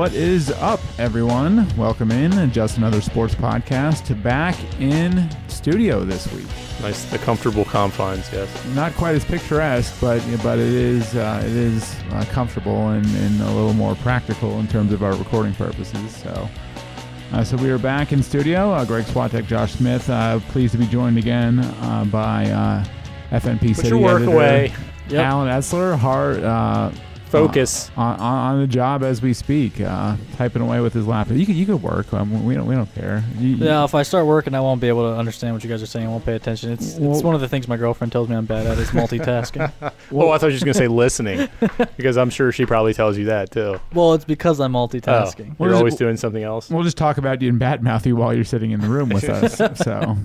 What is up, everyone? Welcome in. Just another sports podcast back in studio this week. Nice, the comfortable confines. Yes. Not quite as picturesque, but but it is uh, it is uh, comfortable and, and a little more practical in terms of our recording purposes. So. Uh, so we are back in studio. Uh, Greg Swatek, Josh Smith. Uh, pleased to be joined again uh, by uh, FNP Put City your work editor away. Yep. Allen Etzler. Hard, uh, Focus. on, on, on the job as we speak, uh, typing away with his laptop. You could you could work. Um, we don't we don't care. You, you- Yeah, if I start working, I won't be able to understand what you guys are saying. I won't pay attention. It's Well- it's one of the things my girlfriend tells me I'm bad at is multitasking. oh, I thought you were just gonna say listening, because I'm sure she probably tells you that too. well, it's because I'm Oh, multitasking. What you're is it- always doing something else. We'll just talk about you and badmouth you while you're sitting in the room with us. so,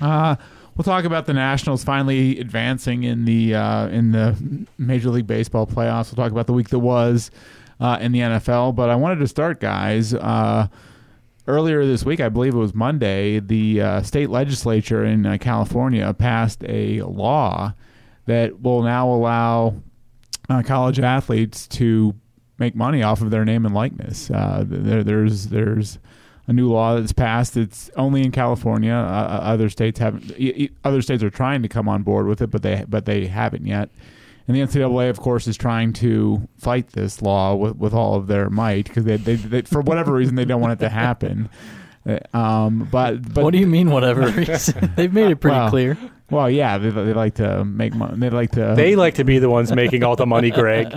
uh, we'll talk about the Nationals finally advancing in the uh, in the Major League Baseball playoffs. We'll talk about the week that was uh, in the NFL. But I wanted to start, guys. Uh, earlier this week, I believe it was Monday, the uh, state legislature in uh, California passed a law that will now allow uh, college athletes to make money off of their name and likeness. There, there's there's a new law that's passed. It's only in California. Uh, other states haven't. Other states are trying to come on board with it, but they but they haven't yet. And the NCAA, of course, is trying to fight this law with, with all of their might because they, they, they, for whatever reason, they don't want it to happen. Uh, Um, but but what do you mean, whatever reason? They've made it pretty Well, clear. well, yeah, they, they like to make money. They like to. They like to be the ones making all the money, Greg.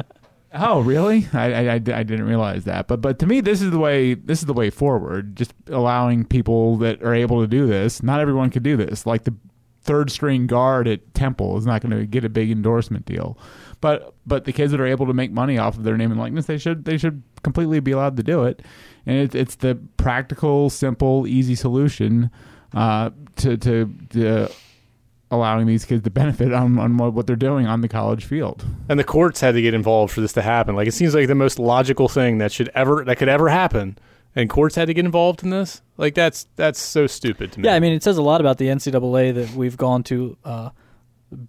Oh, really? I, I, I, didn't realize that. But but to me, this is the way. This is the way forward. Just allowing people that are able to do this. Not everyone could do this. Like the third string guard at Temple is not going to get a big endorsement deal. But but the kids that are able to make money off of their name and likeness, they should they should completely be allowed to do it. And it, it's the practical, simple, easy solution uh, to to. to allowing these kids to benefit on, on what what they're doing on the college field. And the courts had to get involved for this to happen. Like it seems like the most logical thing that should ever that could ever happen. And courts had to get involved in this. Like that's that's so stupid to me. Yeah, I mean, it says a lot about the NCAA that we've gone to uh,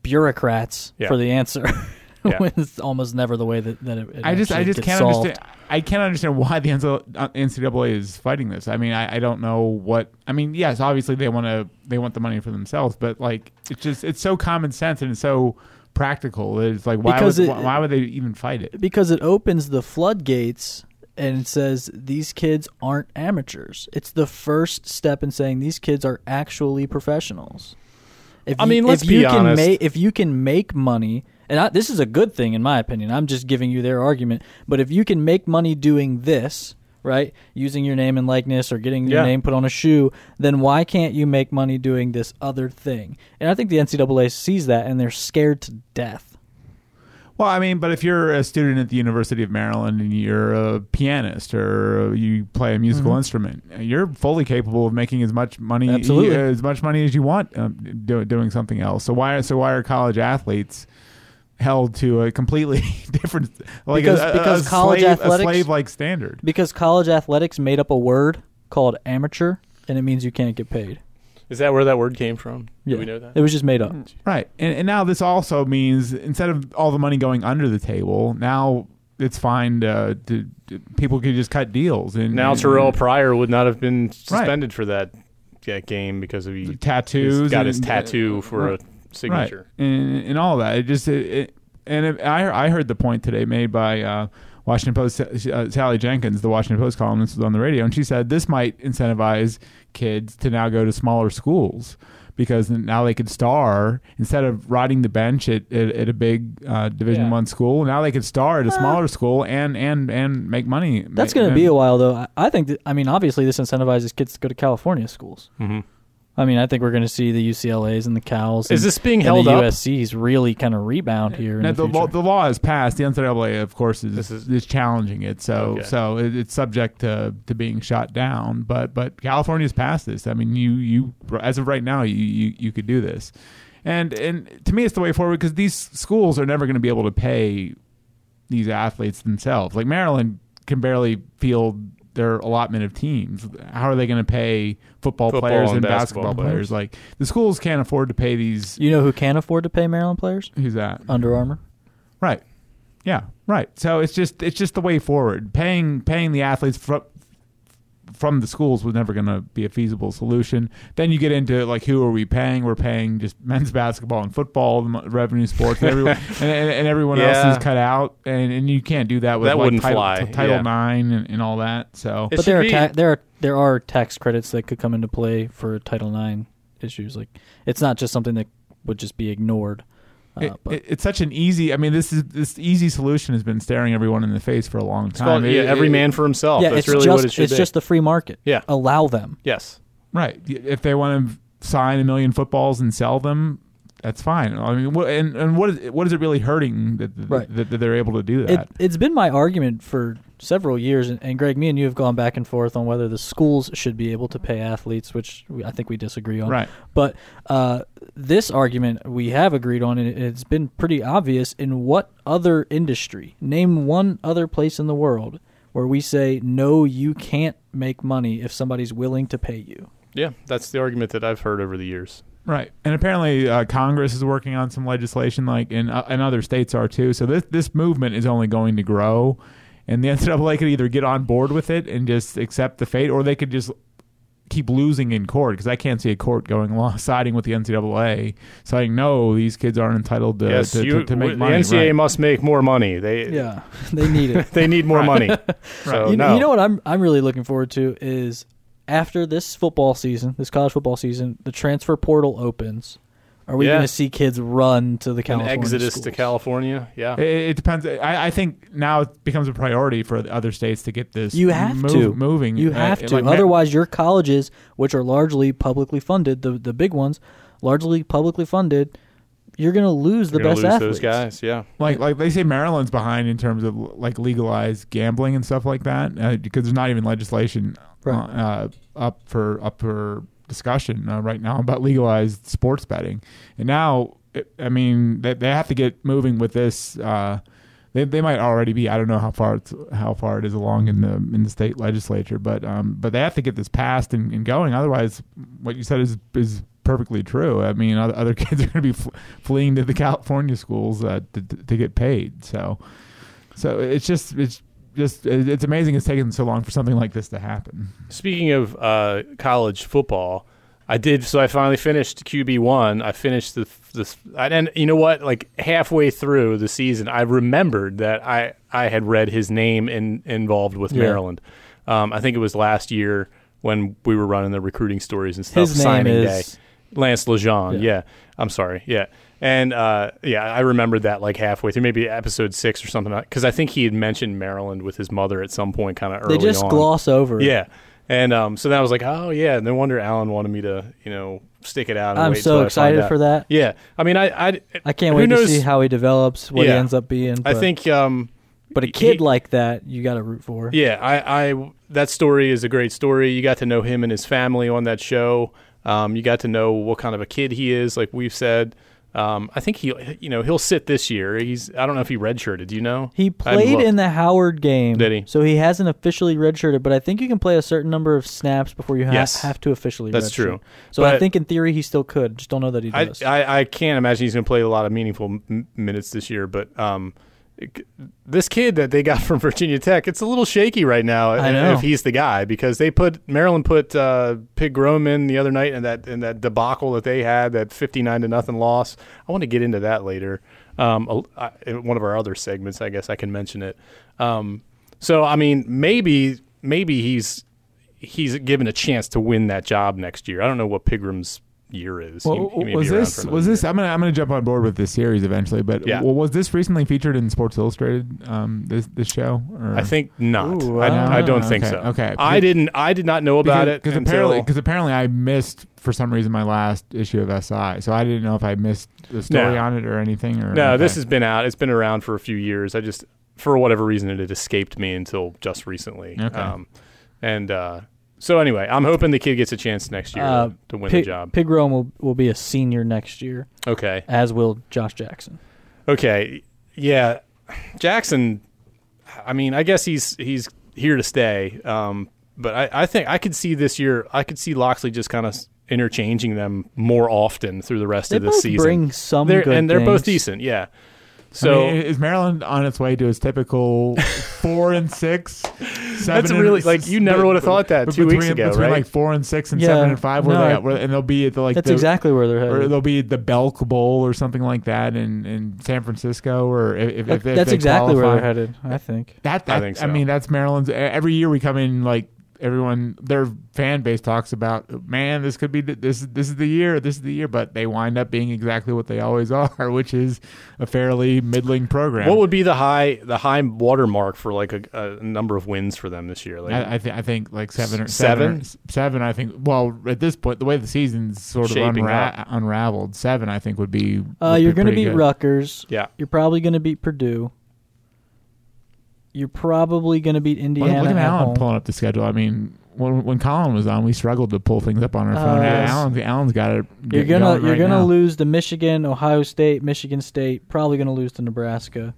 bureaucrats Yeah. for the answer. Yeah. when it's almost never the way that, that it, it I just, I just can't solved. understand. I can't understand why the NCAA uh, is fighting this. I mean, I, I don't know what. I mean, yes, obviously they want to, they want the money for themselves, but like, it's just, it's so common sense and it's so practical. It's like, why would, it- why, why would they even fight it? because it opens the floodgates and it says these kids aren't amateurs. It's the first step in saying these kids are actually professionals. If I you- mean, let's if be you can honest. make if you can make money, and I, this is a good thing in my opinion. I'm just giving you their argument. But if you can make money doing this, right, using your name and likeness or getting your Yeah. name put on a shoe, then why can't you make money doing this other thing? And I think the NCAA sees that and they're scared to death. Well, I mean, but if you're a student at the University of Maryland and you're a pianist or you play a musical Mhm. instrument, you're fully capable of making as much money, Absolutely. as much money as you want um, do, doing something else. So why, so why are college athletes held to a completely different, like Because- a, a- because a college slave, athletics- slave-like standard? Because college athletics made up a word called amateur, and it means you can't get paid. Is that where that word came from? Yeah. Do we know that? It was just made up. Right, and, and now this also means instead of all the money going under the table, now it's fine to, to, to people can just cut deals. And Now and- Terrelle Pryor would not have been suspended for that, that game because of he tattoos, he's got his tattoo uh, for right. a signature. right, and, and all that. It just it, it, and it, I I heard the point today made by uh, Washington Post uh, Sally Jenkins, the Washington Post columnist, was on the radio, and she said this might incentivize kids to now go to smaller schools. Because now they could star instead of riding the bench at, at, at a big uh, Division Yeah. One school. Now they could star at a smaller school and and and make money. That's going to be a while, though. I- I think. That, I mean, obviously, this incentivizes kids to go to California schools. hmm I mean, I think we're going to see the UCLA's and the Cals. Is and, this being and held the up? USC's really kind of rebound here? In the the, law, future. the law is passed. The NCAA, of course, is This is, is- challenging it. So Okay. so it, it's subject to, to being shot down. But but California's passed this. I mean, you you as of right now, you you, you could do this, and and to me, it's the way forward because these schools are never going to be able to pay these athletes themselves. Like Maryland can barely field their allotment of teams. How are they going to pay football, Football players and and basketball basketball, players? players. Like the schools can't afford to pay these. you know who can afford to pay Maryland players? Who's that? Under Armour. Right. Yeah, right. So it's just it's just the way forward. Paying paying the athletes from from the schools was never going to be a feasible solution. Then you get into like who are we paying? We're paying just men's basketball and football, the revenue sports, and everyone and, and, and everyone Yeah. else is cut out, and, and you can't do that with That like, wouldn't title, fly, Title yeah. Nine and, and all that. So It but there are ta- there are there are tax credits that could come into play for Title Nine issues. Like it's not just something that would just be ignored. Uh, it, it- it's such an easy. I mean, this is this easy solution has been staring everyone in the face for a long It's called time. yeah, every man for himself. yeah, That's it's really just what it should it's be. just the free market. Yeah. allow them. yes. Right. If they want to sign a million footballs and sell them, that's fine. I mean, what, and and what is what is it really hurting that, Right. that, that they're able to do that? it's been my argument for several years, and, and Greg, me and you have gone back and forth on whether the schools should be able to pay athletes, which we, I think we disagree on. right. But uh, this argument we have agreed on, and it's been pretty obvious in what other industry? Name one other place in the world where we say, no, you can't make money if somebody's willing to pay you. Yeah, that's the argument that I've heard over the years. Right. And apparently uh, Congress is working on some legislation, like and uh, and other states are too. So this this movement is only going to grow, and the NCAA could either get on board with it and just accept the fate, or they could just keep losing in court because I can't see a court going along siding with the NCAA saying no, these kids aren't entitled to yes, to, you, to, to make the money. The NCAA right. must make more money. They Yeah, they need it. they need more money. So you, know, no. you know what I'm I'm really looking forward to is after this football season, this college football season, the transfer portal opens. Are we Yeah. going to see kids run to the An California exodus to? California. Yeah. It, it depends. I, I think now it becomes a priority for the other states to get this. You have move- to moving. You Uh, have to. like Otherwise, your colleges, which are largely publicly funded, the the big ones, largely publicly funded, you're going to lose the You're gonna best lose athletes. those guys. Yeah. like like they say Maryland's behind in terms of like legalized gambling and stuff like that uh, because there's not even legislation Right. uh, up for up for discussion uh, right now about legalized sports betting and now it, I mean they, they have to get moving with this uh, they, they might already be I don't know how far it's how far it is along in the in the state legislature but um but they have to get this passed and, and going otherwise what you said is is perfectly true I mean other, other kids are going to be fl- fleeing to the California schools uh, to, to to get paid so so it's just it's just it's amazing it's taken so long for something like this to happen Speaking of uh, college football, I did. So I finally finished QB one. I finished the this, and you know what? Like halfway through the season, I remembered that I I had read his name in involved with Yeah. Maryland. Um, I think it was last year when we were running the recruiting stories and stuff. His name signing is day. Lance LeGendre. Yeah. Yeah. I'm sorry. Yeah. And uh, yeah, I remembered that like halfway through, maybe episode six or something, because I think he had mentioned Maryland with his mother at some point, kind of early They just on. gloss over. Yeah. And um, so then I was like, oh yeah. No wonder Allen wanted me to, you know, stick it out. And I'm wait so till I find excited for that. Yeah. I mean, I, I, I can't wait knows? to see how he develops, what he ends up being. I think, um, but a he- kid like that, you got to root for. yeah, I, I, that story is a great story. You got to know him and his family on that show. Um, you got to know what kind of a kid he is, like we've said. Um, I think he, you know, he'll sit this year. He's, I don't know if he redshirted. Do you know? He played in the Howard game, Did he? So he hasn't officially redshirted, but I think you can play a certain number of snaps before you ha- Yes. have to officially. That's redshirt. true. So I think in theory he still could. Just don't know that he I, does. I, I can't imagine he's going to play a lot of meaningful m- minutes this year, but um, this kid that they got from Virginia Tech, it's a little shaky right now. I know. if he's the guy because they put Maryland put uh, Pigrome in the other night in that in that debacle that they had that fifty nine to nothing loss. I want to get into that later. Um, I- in one of our other segments, I guess I can mention it. Um, so I mean, maybe maybe he's he's given a chance to win that job next year. I don't know what Pigram's year is. Well, he may was be around this was year. this? I'm gonna I'm gonna jump on board with this series eventually. But Yeah. well, was this recently featured in Sports Illustrated? Um, this this show? Or? I think not. Ooh, I, ah, I don't think okay, so. okay. I didn't. I did not know about it because apparently because apparently I missed for some reason my last issue of SI, so I didn't know if I missed the story No. on it or anything. Or no, this has been out. It's been around for a few years. I just, for whatever reason, it had escaped me until just recently. Okay. Um, and uh, so anyway, I'm hoping the kid gets a chance next year Uh, to, win Pig, the job. Pigrome will, will be a senior next year, Okay. as will Josh Jackson. Okay. Yeah. Jackson. I mean, I guess he's he's here to stay. Um, but I, I think I could see this year. I could see Locksley just kind of interchanging them more often through the rest They of the season. bring some They're- and they're both decent, yeah. So I mean, is Maryland on its way to its typical four and six? Seven That's really- like, you never would have thought that but two weeks ago, between right? Like four and six and Yeah, seven and five, where no, they I- at? Where, and they'll be at the like That's the, exactly where they're or headed. they'll be the Belk Bowl or something like that in, in San Francisco, or if, if, That- if that's they exactly where they're headed. I think. That, I that think I mean, that's Maryland's. Every year we come in like everyone, their fan base talks about. Man, this could be th- this. This is the year. This is the year. But they wind up being exactly what they always are, which is a fairly middling program. what would be the high the high watermark for like a, a number of wins for them this year? Like, I, I, th- I think like seven or seven, seven? or, seven. I think. Well, at this point, the way the season's sort of unra- unraveled, seven I think would be. Uh, would you're be going to pretty beat good. Rutgers. yeah. You're probably going to beat Purdue. You're probably going to beat Look, Indiana look at at Allen home. pulling up the schedule. I mean, when when Colin was on, we struggled to pull things up on our phone. Uh, yes. Allen's, Allen's got it. You're gonna going you're right gonna now. lose to Michigan, Ohio State, Michigan State. Probably gonna lose to Nebraska.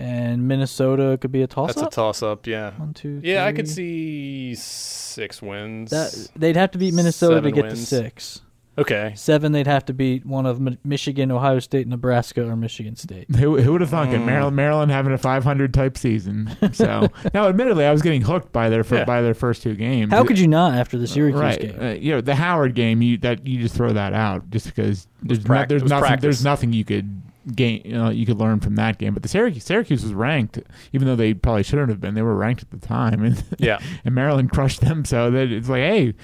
And Minnesota could be a toss up. That's a toss up. Yeah. One, two, Yeah, I could see six wins. that. They'd have to beat Minnesota to Seven get to six. Okay. Seven, they'd have to beat one of Mi- Michigan, Ohio State, Nebraska, or Michigan State. Who, who would have thunk it? Mm. Maryland, Maryland having a 500 type season. So now, admittedly, I was getting hooked by their fir- Yeah. by their first two games. How could you not after the Syracuse right? game? Uh, you know, the Howard game. You that you just throw that out just because there's no, prac- it there's was nothing practice. there's nothing you could gain you, know, you could learn from that game. But the Syracuse Syracuse was ranked, even though they probably shouldn't have been. They were ranked at the time, and Yeah. and Maryland crushed them. So that it's like, hey,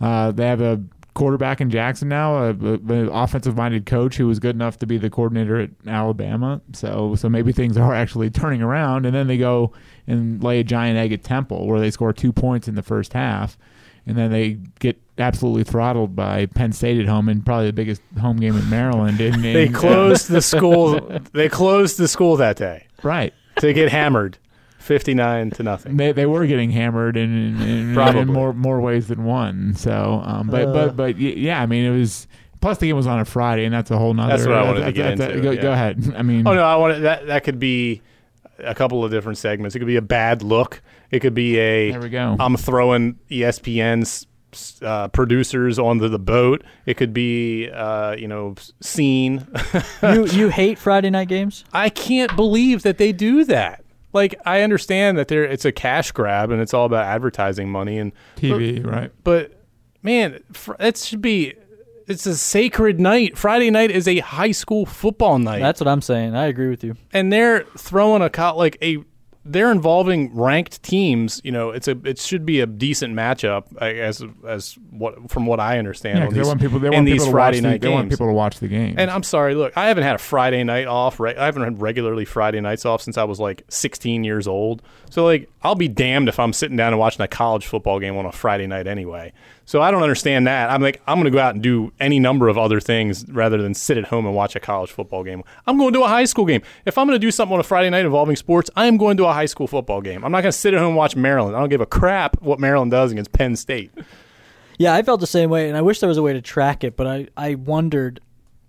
uh, they have a quarterback in Jackson now, an offensive minded coach who was good enough to be the coordinator at Alabama. So so maybe things are actually turning around. And then they go and lay a giant egg at Temple, where they score two points in the first half, and then they get absolutely throttled by Penn State at home in probably the biggest home game in Maryland. And, They and, closed the school. They closed the school that day right. to get hammered, fifty nine to nothing. They they were getting hammered in in, in, Probably. in more more ways than one. So, um, but Uh. but but y- yeah, I mean it was. Plus, the game was on a Friday, and that's a whole nother. That's what I wanted to get that's- into, Go, yeah. go ahead. I mean, Oh no, I want that. That could be a couple of different segments. It could be a bad look. It could be a there we go. I'm throwing ESPN's uh, producers onto the boat. It could be, uh, you know, scene. you you hate Friday night games? I can't believe that they do that. Like, I understand that there it's a cash grab and it's all about advertising money, and TV, right? but man, fr- it should be. It's a sacred night. Friday night is a high school football night. That's what I'm saying. I agree with you. and they're throwing a co- like a they're involving ranked teams. You know, it's a it should be a decent matchup I- as as what from what I understand. Yeah, on 'cause they want people. They want these people to Friday watch the, night They want people to watch the game. And I'm sorry, look, I haven't had a Friday night off. Right, I haven't had regularly Friday nights off since I was like 16 years old. So like, I'll be damned if I'm sitting down and watching a college football game on a Friday night anyway. So I don't understand that. I'm like, I'm going to go out and do any number of other things rather than sit at home and watch a college football game. I'm going to a high school game. If I'm going to do something on a Friday night involving sports, I am going to a high school football game. I'm not going to sit at home and watch Maryland. I don't give a crap what Maryland does against Penn State. Yeah, I felt the same way, and I wish there was a way to track it. But I, I wondered,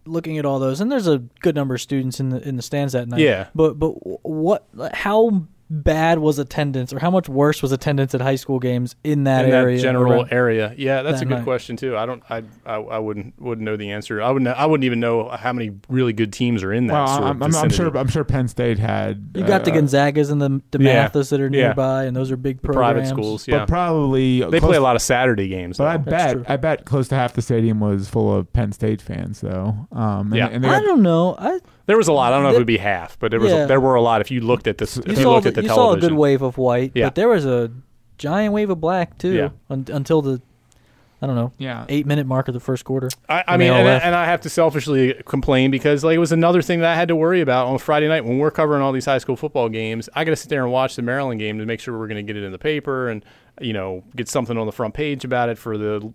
looking at all those, and there's a good number of students in the in the stands that night. Yeah. But but what? How bad was attendance, or how much worse was attendance at high school games in that in area? that general around- area. Yeah, that's that a good night. question too. I don't, I, I, I wouldn't, wouldn't know the answer. I wouldn't, I wouldn't even know how many really good teams are in that. well, sort I'm, of I'm, I'm sure. I'm sure Penn State had. You got the uh, Gonzagas and the Yeah. DeMathas that are Yeah. nearby, and those are big private schools. Yeah, but probably they close- play a lot of Saturday games. But I though. That's bet. I bet close to half the stadium was full of Penn State fans, though. Um, and, Yeah. and they I don't know. I there was a lot. I don't know if it would be half, but there was, Yeah. a, there were a lot. If you looked at this, you if you saw looked the- at the you saw a good wave of white, Yeah. but there was a giant wave of black too Yeah. un- until the I don't know yeah. eight minute mark of the first quarter. I, I mean, and, and I have to selfishly complain because like it was another thing that I had to worry about on Friday night when we're covering all these high school football games. I got to sit there and watch the Maryland game to make sure we're going to get it in the paper and you know get something on the front page about it for the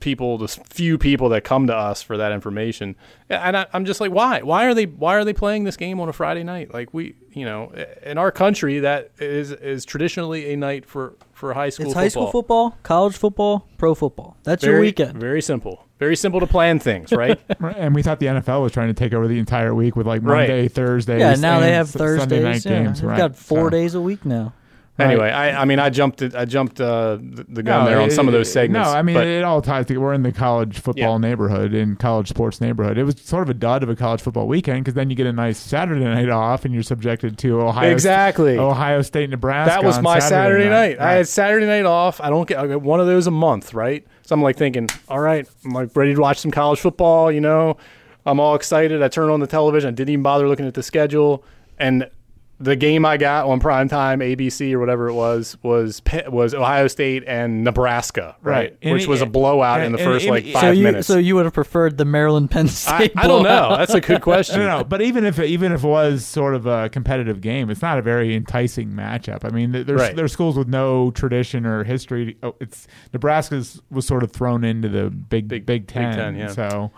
people, the few people that come to us for that information. And I, I'm just like, why? Why are they? Why are they playing this game on a Friday night? Like we, you know, in our country, that is is traditionally a night for for high school. It's football. high school football, college football, pro football. That's Very, your weekend. Very simple. Very simple to plan things, right? Right, And we thought the NFL was trying to take over the entire week with like Right. Monday, Thursday. Yeah, now they have Thursday Thursdays. night yeah. games. They've right. got four So, days a week now. Anyway, I, I mean, I jumped it. I jumped uh, the, gun No, there on it- some of those segments. No, I mean it all ties together. We're in the college football Yeah. neighborhood, in college sports neighborhood. It was sort of a dud of a college football weekend because then you get a nice Saturday night off, and you're subjected to Ohio exactly. Ohio State, Nebraska. that was my Saturday, night. I Right. had Saturday night off. I don't get, I get one of those a month, right? So I'm like thinking, all right, I'm like ready to watch some college football. You know, I'm all excited. I turn on the television. I didn't even bother looking at the schedule, and the game I got on prime time, ABC or whatever it was, was was Ohio State and Nebraska, right? Right. And Which it- was a blowout in the first and- like so five so you minutes. so you would have preferred the Maryland Penn State. I don't know. That's a good question. No, no, no. But even if it, even if it was sort of a competitive game, it's not a very enticing matchup. I mean, there's Right. there's schools with no tradition or history. Oh, it's Nebraska's was sort of thrown into the Big Big- Big, Big Ten. Ten, yeah. So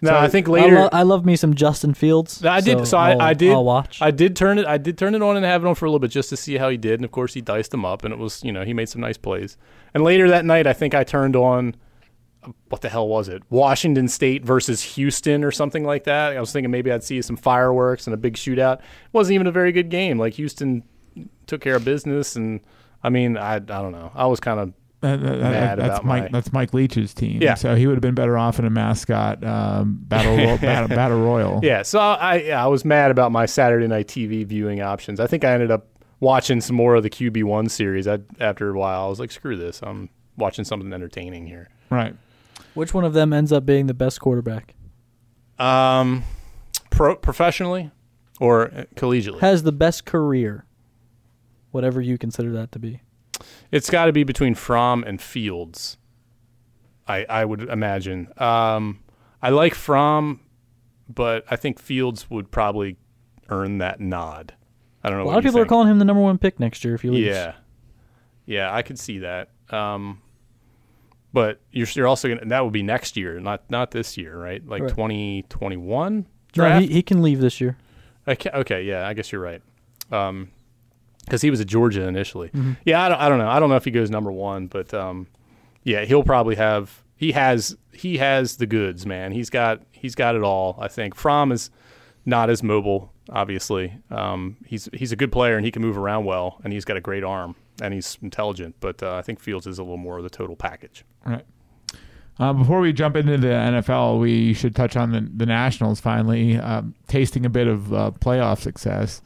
No, So I think I, later. lo- I love me some Justin Fields. I did. So, I'll- I, I did. I'll watch. I did turn it. I did turn it on and have it on for a little bit just to see how he did. And of course, he diced him up, and it was you know he made some nice plays. And later that night, I think I turned on. Uh, what the hell was it? Washington State versus Houston or something like that. I was thinking maybe I'd see some fireworks and a big shootout. It wasn't even a very good game. Like Houston took care of business, and I mean, I I don't know. I was kind of that, that- that- Mad that's about Mike. my- That's Mike Leach's team. Yeah. So he would have been better off in a mascot um, battle ro- battle, battle royal. Yeah, so I yeah, I was mad about my Saturday night TV viewing options. I think I ended up watching some more of the QB one series. I, after a while, I was like, screw this. I'm watching something entertaining here. Right. Which one of them ends up being the best quarterback? Um, pro professionally or uh, collegiately, Has the best career, whatever you consider that to be. It's got to be between Fromm and Fields. I I would imagine. Um, I like Fromm, but I think Fields would probably earn that nod. I don't know. A lot of people are calling him the number one pick next year if he leaves. Yeah, yeah, I could see that. Um, but you're you're also gonna that would be next year, not not this year, right? Like Right. twenty twenty one No, he, he can leave this year. okay, okay, yeah, I guess you're right. Um, because he was at Georgia initially. Mm-hmm. Yeah, I don't, I don't know. I don't know if he goes number one, but um, yeah, he'll probably have. He has he has the goods, man. He's got he's got it all. I think Fromm is not as mobile. Obviously, um, he's he's a good player and he can move around well, and he's got a great arm and he's intelligent. But uh, I think Fields is a little more of the total package. Right. Uh, before we jump into the NFL, we should touch on the, the Nationals finally um, tasting a bit of uh, playoff success,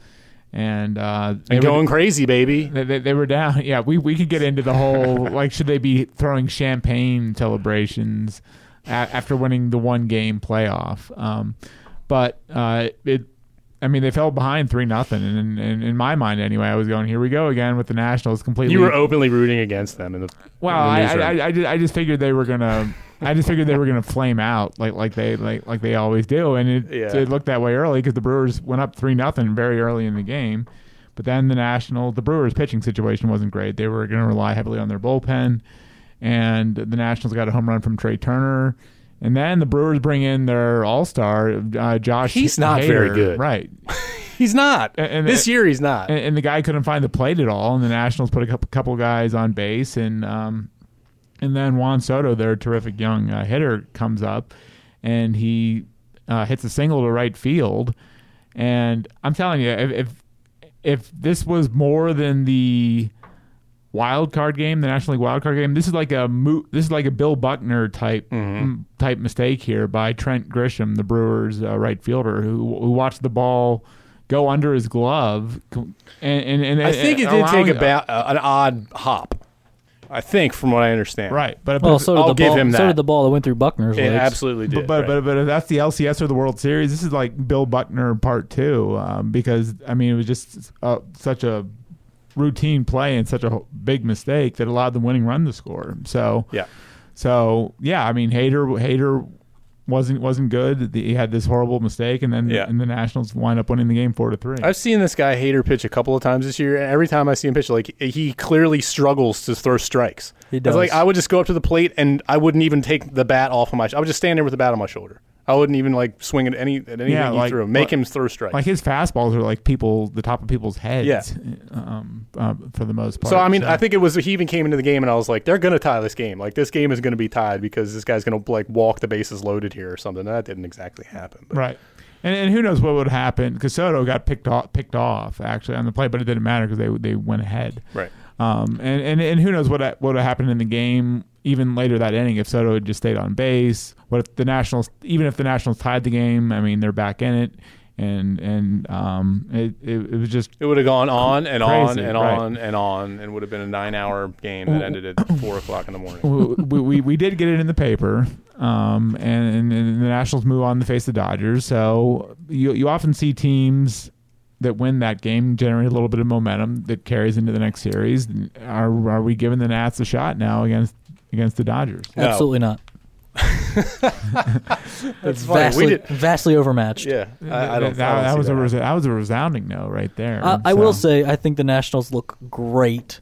and uh, they And were- going crazy, baby. They, they, they were down. Yeah, we, we could get into the whole like should they be throwing champagne celebrations a- after winning the one game playoff? Um, but uh, it, I mean, they fell behind three nothing, and, and in my mind anyway, I was going here we go again with the Nationals completely. You were openly rooting against them in the well, in the I. I, I, I, I just figured they were gonna. I just figured they were gonna flame out like like they like like they always do, and it, Yeah. it looked that way early because the Brewers went up three nothing very early in the game. But then the National, the Brewers' pitching situation wasn't great. They were going to rely heavily on their bullpen, and the Nationals got a home run from Trea Turner. And then the Brewers bring in their All Star, uh, Josh. He's not very good. right? he's not. And- and- this year he's not. and, and the guy couldn't find the plate at all. And the Nationals put a couple, couple guys on base, and um, and then Juan Soto, their terrific young uh, hitter, comes up, and he uh, hits a single to right field. And I'm telling you, if if, if this was more than the wild card game, the National League wild card game, this is like a mo- this is like a Bill Buckner type m- type mistake here by Trent Grisham, the Brewers uh, right fielder, who who watched the ball go under his glove, and and, and I think it did allowing- take a ba- uh, an odd hop. I think, from what I understand. right, but Well, but, so did I'll the give ball. him So that. did the ball that went through Buckner's It legs. absolutely did. but but, right. but but if that's the LCS or the World Series, this is like Bill Buckner part two, um, because I mean it was just uh, such a routine play and such a ho- big mistake that allowed the winning run to score. So yeah, so yeah, I mean Hader Hader wasn't wasn't good. The- He had this horrible mistake, and then Yeah. and the Nationals wind up winning the game four to three. I've seen this guy Hader pitch a couple of times this year, and every time I see him pitch, like he clearly struggles to throw strikes. He I does. like, I would just go up to the plate and I wouldn't even take the bat off of my. I would just stand there with the bat on my shoulder. I wouldn't even like swing at any at anything Yeah, he like- threw. Make like- him throw strikes. like his fastballs are like people the top of people's heads. Yeah. um, uh, for the most part. so I mean, I think it was he even came into the game and I was like, they're gonna tie this game. Like this game is gonna be tied because this guy's gonna like walk the bases loaded here or something. That didn't exactly happen. But Right. And, and who knows what would happen because Soto got picked off, picked off actually on the play, but it didn't matter because they they went ahead. Right. Um, and, and and who knows what what would have happened in the game even later that inning if Soto had just stayed on base. What if the Nationals, even if the Nationals tied the game? I mean, they're back in it, and and um, it, it, it was just It would have gone on and on and right. on and on, and would have been a nine-hour game that ended at four o'clock in the morning. we, we we did get it in the paper, um, and, and the Nationals move on to face the Dodgers. So you you often see teams that win that game generate a little bit of momentum that carries into the next series. Are are we giving the Nats a shot now against against the Dodgers? No. Absolutely not. That's vastly, vastly overmatched. yeah, I, I don't. that, I don't that see was a that. res- that was a resounding no right there. I, I will say, I think the Nationals look great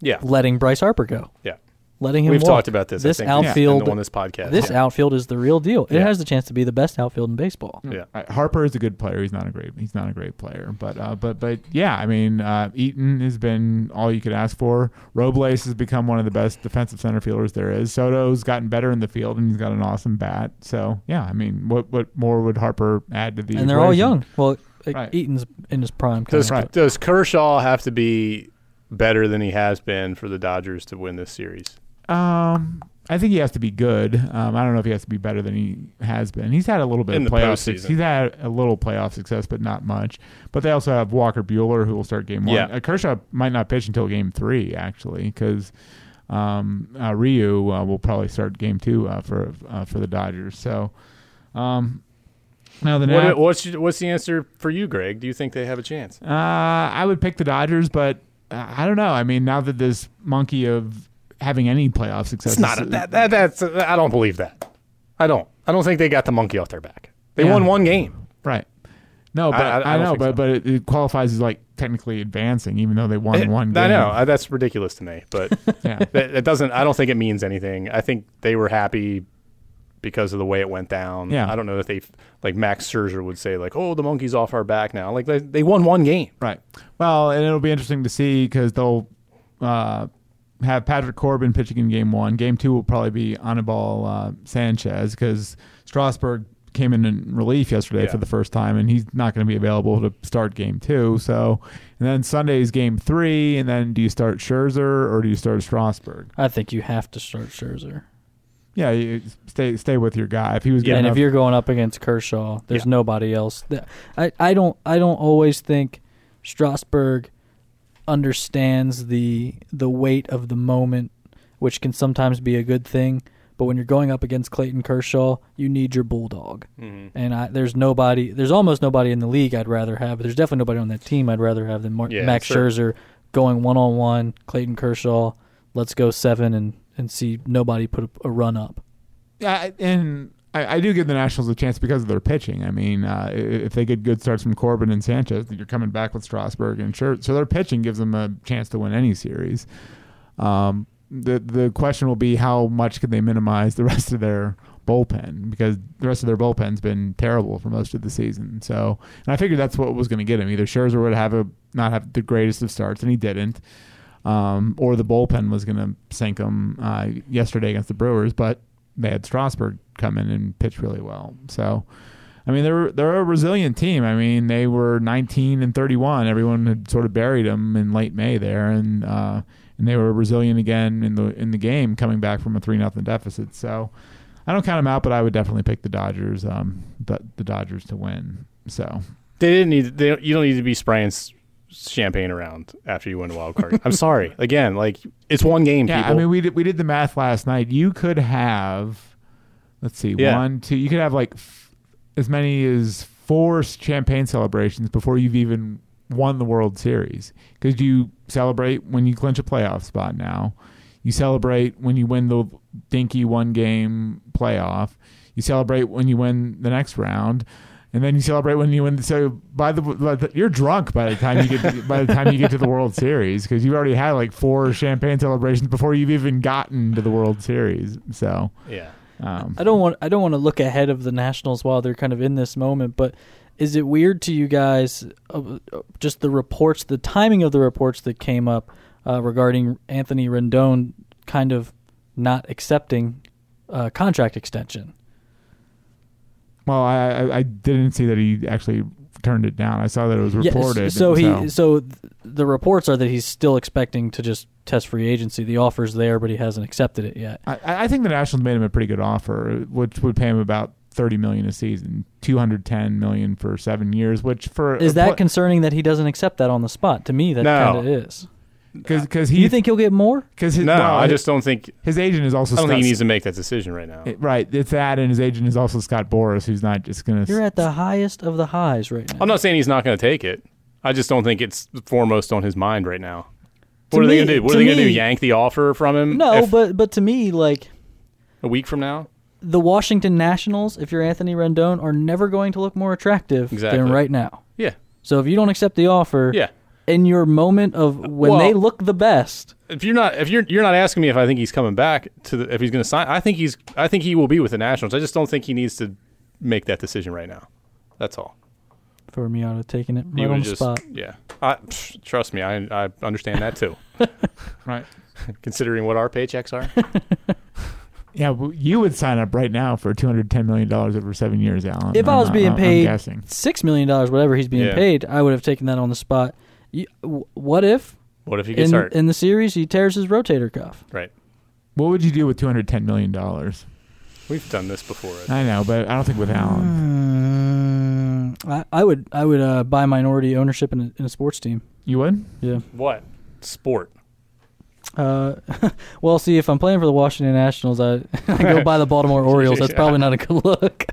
yeah, letting Bryce Harper go. yeah. Letting him We've walk. talked about this. I This think, outfield, on this podcast. this yeah. outfield is the real deal. It Yeah. has the chance to be the best outfield in baseball. Yeah. Uh, Harper is a good player. He's not a great. He's not a great player, but uh, but but yeah. I mean, uh, Eaton has been all you could ask for. Robles has become one of the best defensive center fielders there is. Soto's gotten better in the field, and he's got an awesome bat. So yeah, I mean, what what more would Harper add to the? and they're all young. Well, Right. Eaton's in his prime. Does. Right. Does Kershaw have to be better than he has been for the Dodgers to win this series? Um, I think he has to be good. Um, I don't know if he has to be better than he has been. He's had a little bit In of playoff success. He's had a little playoff success, but not much. But they also have Walker Buehler, who will start game one. Yeah. Uh, Kershaw might not pitch until game three, actually, because um, uh, Ryu uh, will probably start game two uh, for uh, for the Dodgers. So, um, now the What, what's what's the answer for you, Greg? Do you think they have a chance? uh, I would pick the Dodgers, but uh, I don't know. I mean, now that this monkey of having any playoff success, It's not is- that, that. That's. I don't believe that. I don't. I don't think they got the monkey off their back. They Yeah. won one game. Right. No, but I- I- I, know, but so. but it, it qualifies as like technically advancing, even though they won It- one game. I know uh, that's ridiculous to me, but Yeah. that, it doesn't. I don't think it means anything. I think they were happy because of the way it went down. Yeah. I don't know if they like Max Scherzer would say like, "Oh, the monkey's off our back now." Like they, they won one game. Right. Well, and it'll be interesting to see because they'll uh, have Patrick Corbin pitching in game one. Game two will probably be Anibal uh, Sanchez because Strasburg came in in relief yesterday Yeah. for the first time, and he's not going to be available to start game two. So, and then Sunday's game three, and then do you start Scherzer or do you start Strasburg? I think you have to start Scherzer. Yeah, you stay stay with your guy. If he was good Yeah, and enough, if you're going up against Kershaw, there's Yeah. nobody else. I, I don't I don't always think Strasburg understands the the weight of the moment, which can sometimes be a good thing. But when you're going up against Clayton Kershaw, you need your bulldog. Mm-hmm. And I, there's nobody, there's almost nobody in the league I'd rather have. But there's definitely nobody on that team I'd rather have than Mar- Yeah, Max sure. Scherzer going one on one. Clayton Kershaw, let's go seven and and see nobody put a, a run up. Yeah, and I, I do give the Nationals a chance because of their pitching. I mean, uh, if they get good starts from Corbin and Sanchez, you're coming back with Strasburg and Scherzer. So their pitching gives them a chance to win any series. Um, the the question will be how much can they minimize the rest of their bullpen because the rest of their bullpen's been terrible for most of the season. So, and I figured that's what was going to get him. Either Scherzer would have a not have the greatest of starts, and he didn't, um, or the bullpen was going to sink him uh, yesterday against the Brewers. But they had Strasburg come in and pitch really well. So, I mean, they're they're a resilient team. I mean, they were 19 and 31. Everyone had sort of buried them in late May there, and uh, and they were resilient again in the in the game, coming back from a three nothing deficit. So, I don't count them out, but I would definitely pick the Dodgers, um, the, the Dodgers to win. So, They didn't need. They, you don't need to be spraying champagne around after you win a wild card. I'm sorry. Again, like it's one game. yeah, people. I mean, we did we did the math last night. You could have, let's see, Yeah. one, two. You could have like f- as many as four champagne celebrations before you've even won the World Series because you celebrate when you clinch a playoff spot. Now, you celebrate when you win the dinky one game playoff. You celebrate when you win the next round. And then you celebrate when you win. So by the, by the you're drunk by the time you get to, by the time you get to the World Series because you've already had like four champagne celebrations before you've even gotten to the World Series. So yeah. um, I don't want I don't want to look ahead of the Nationals while they're kind of in this moment, but is it weird to you guys uh, uh, just the reports, the timing of the reports that came up uh, regarding Anthony Rendon kind of not accepting uh, contract extension? Well, I, I I didn't see that he actually turned it down. I saw that it was reported. so he so- so th- the reports are that he's still expecting to just test free agency. The offer's there, but he hasn't accepted it yet. I, I think the Nationals made him a pretty good offer, which would pay him about thirty million a season, two hundred ten million for seven years. Which for Is that concerning that he doesn't accept that on the spot? To me, that No. kind of is. Because because he you think he'll get more? because No, I just don't think. his agent is also I don't think he needs to make that decision right now. it- right. It's that, and his agent is also Scott Boras, who's not just going to. You're at the highest of the highs right now. I'm not saying he's not going to take it. I just don't think it's foremost on his mind right now. To What are they going to do? What to are they going to do? Yank the offer from him? No, if- but but to me, like a week from now. the Washington Nationals, if you're Anthony Rendon, are never going to look more attractive Exactly. than right now. Yeah, So if you don't accept the offer, yeah. In your moment of when Well- they look the best, If you're not, if you're you're not asking me if I think he's coming back to the, if he's going to sign, I think he's, I think he will be with the Nationals. I just don't think he needs to make that decision right now. That's all. for Miata taking it right on the just, spot. yeah. I, pff, trust me, I I understand that too. Right. Considering what our paychecks are. Yeah, you would sign up right now for two hundred ten million dollars over seven years, Allen. If I I'm was being I'm- I'm paid six million dollars, whatever he's being Yeah. paid, I would have taken that on the spot. You, what if What if he gets in hurt? in the series he tears his rotator cuff? right. What would you do with two hundred ten million dollars? We've done this before. I know, but I don't think with Allen. Mm, I, I would I would uh, buy minority ownership in a, in a sports team. You would? Yeah. What sport? Uh, well, see, if I'm playing for the Washington Nationals, I, I go buy the Baltimore Orioles. That's probably not a good look.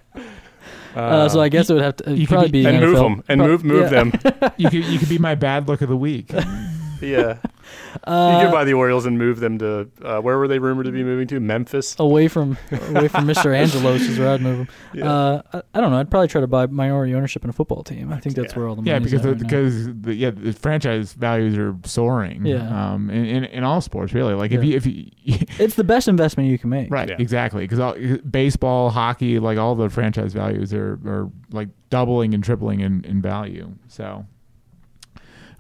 Uh, so I guess it would have to it'd you could probably be- be, and move them and Pro- move move yeah. them. You could you could be my bad look of the week. yeah. Uh, you could buy the Orioles and move them to uh, where were they rumored to be moving to? Memphis. away from away from Mr. Angelos is where I'd move him. Yeah. Uh, I, I don't know. I'd probably try to buy minority ownership in a football team. I think that's Yeah. where all the money. yeah, money's because at the, right now. because the, yeah, the franchise values are soaring. Yeah. Um, in, in, in all sports, really. Like if you if you it's the best investment you can make. right Yeah. exactly because baseball, hockey, like all the franchise values are are like doubling and tripling in in value. So.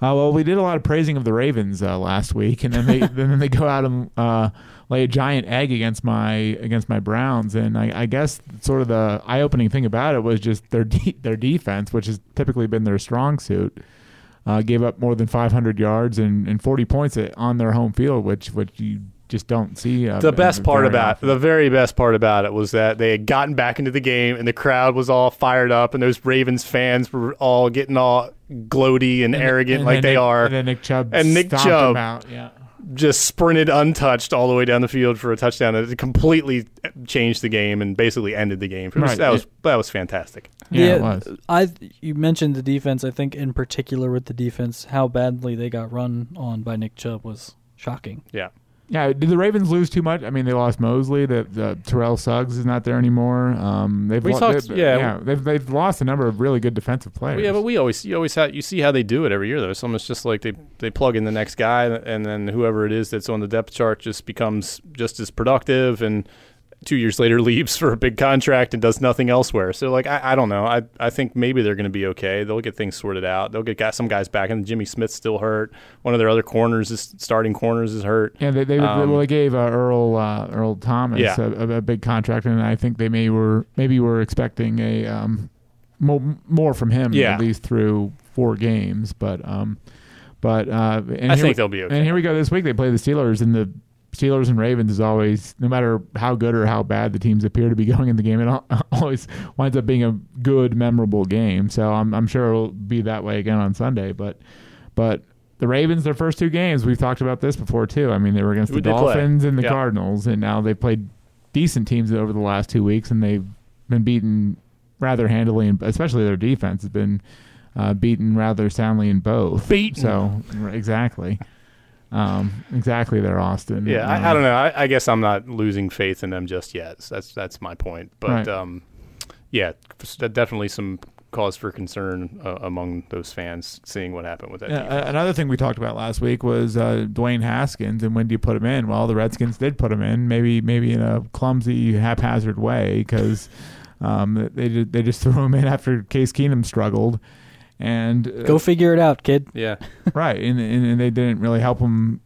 Uh, well, we did a lot of praising of the Ravens uh, last week, and then they then they go out and uh, lay a giant egg against my against my Browns, and I, I guess sort of the eye opening thing about it was just their de- their defense, which has typically been their strong suit, uh, gave up more than 500 yards and, and 40 points on their home field, which which you just don't see. Uh, the best part very about often. the very best part about it was that they had gotten back into the game and the crowd was all fired up and those Ravens fans were all getting all gloaty and, And- arrogant and like they Nick- are. And then Nick Chubb And Nick Chubb. him out. Yeah. just sprinted untouched all the way down the field for a touchdown. It completely changed the game and basically ended the game. Was- Right. That was that was fantastic. Yeah, it was. I you mentioned the defense. I think in particular with the defense, how badly they got run on by Nick Chubb was shocking. Yeah. Yeah, did the Ravens lose too much? I mean, they lost Mosley. The, the Terrell Suggs is not there anymore. Um, they've We lo- talked- they- yeah. they've they've lost a number of really good defensive players. Yeah, but we always you always have you see how they do it every year though. It's almost just like they they plug in the next guy and then whoever it is that's on the depth chart just becomes just as productive and two years later leaves for a big contract and does nothing elsewhere. So like I, I don't know. I I think maybe they're going to be okay. They'll get things sorted out. They'll get got some guys back and Jimmy Smith's still hurt. One of their other corners is starting corners is hurt. yeah, they they, Um, well, they gave uh, Earl uh, Earl Thomas Yeah. a, a, big contract, and I think they may were maybe were expecting a um, more more from him Yeah. at least through four games. But um, but uh, and I think we- they'll be okay. And here we go this week. They play the Steelers, and the Steelers and Ravens is always, no matter how good or how bad the teams appear to be going in the game, it always winds up being a good, memorable game. So I'm, I'm sure it'll be that way again on Sunday. But, but the Ravens, their first two games, we've talked about this before too. I mean, they were against Who'd the they play? Dolphins and the Yeah. Cardinals, and now they've played decent teams over the last two weeks, and they've been beaten rather handily, and especially their defense has been uh, beaten rather soundly in both. Beaten. So exactly. Um, exactly there, Austin. Yeah, Um, I, I don't know. I, I guess I'm not losing faith in them just yet. So that's that's my point. But Right. um, yeah, definitely some cause for concern uh, among those fans seeing what happened with that. Yeah, another thing we talked about last week was uh, Dwayne Haskins and when do you put him in? Well, the Redskins did put him in, maybe maybe in a clumsy, haphazard way because um, they they just threw him in after Case Keenum struggled, and uh, Go figure it out, kid. yeah, right, and, and and they didn't really help him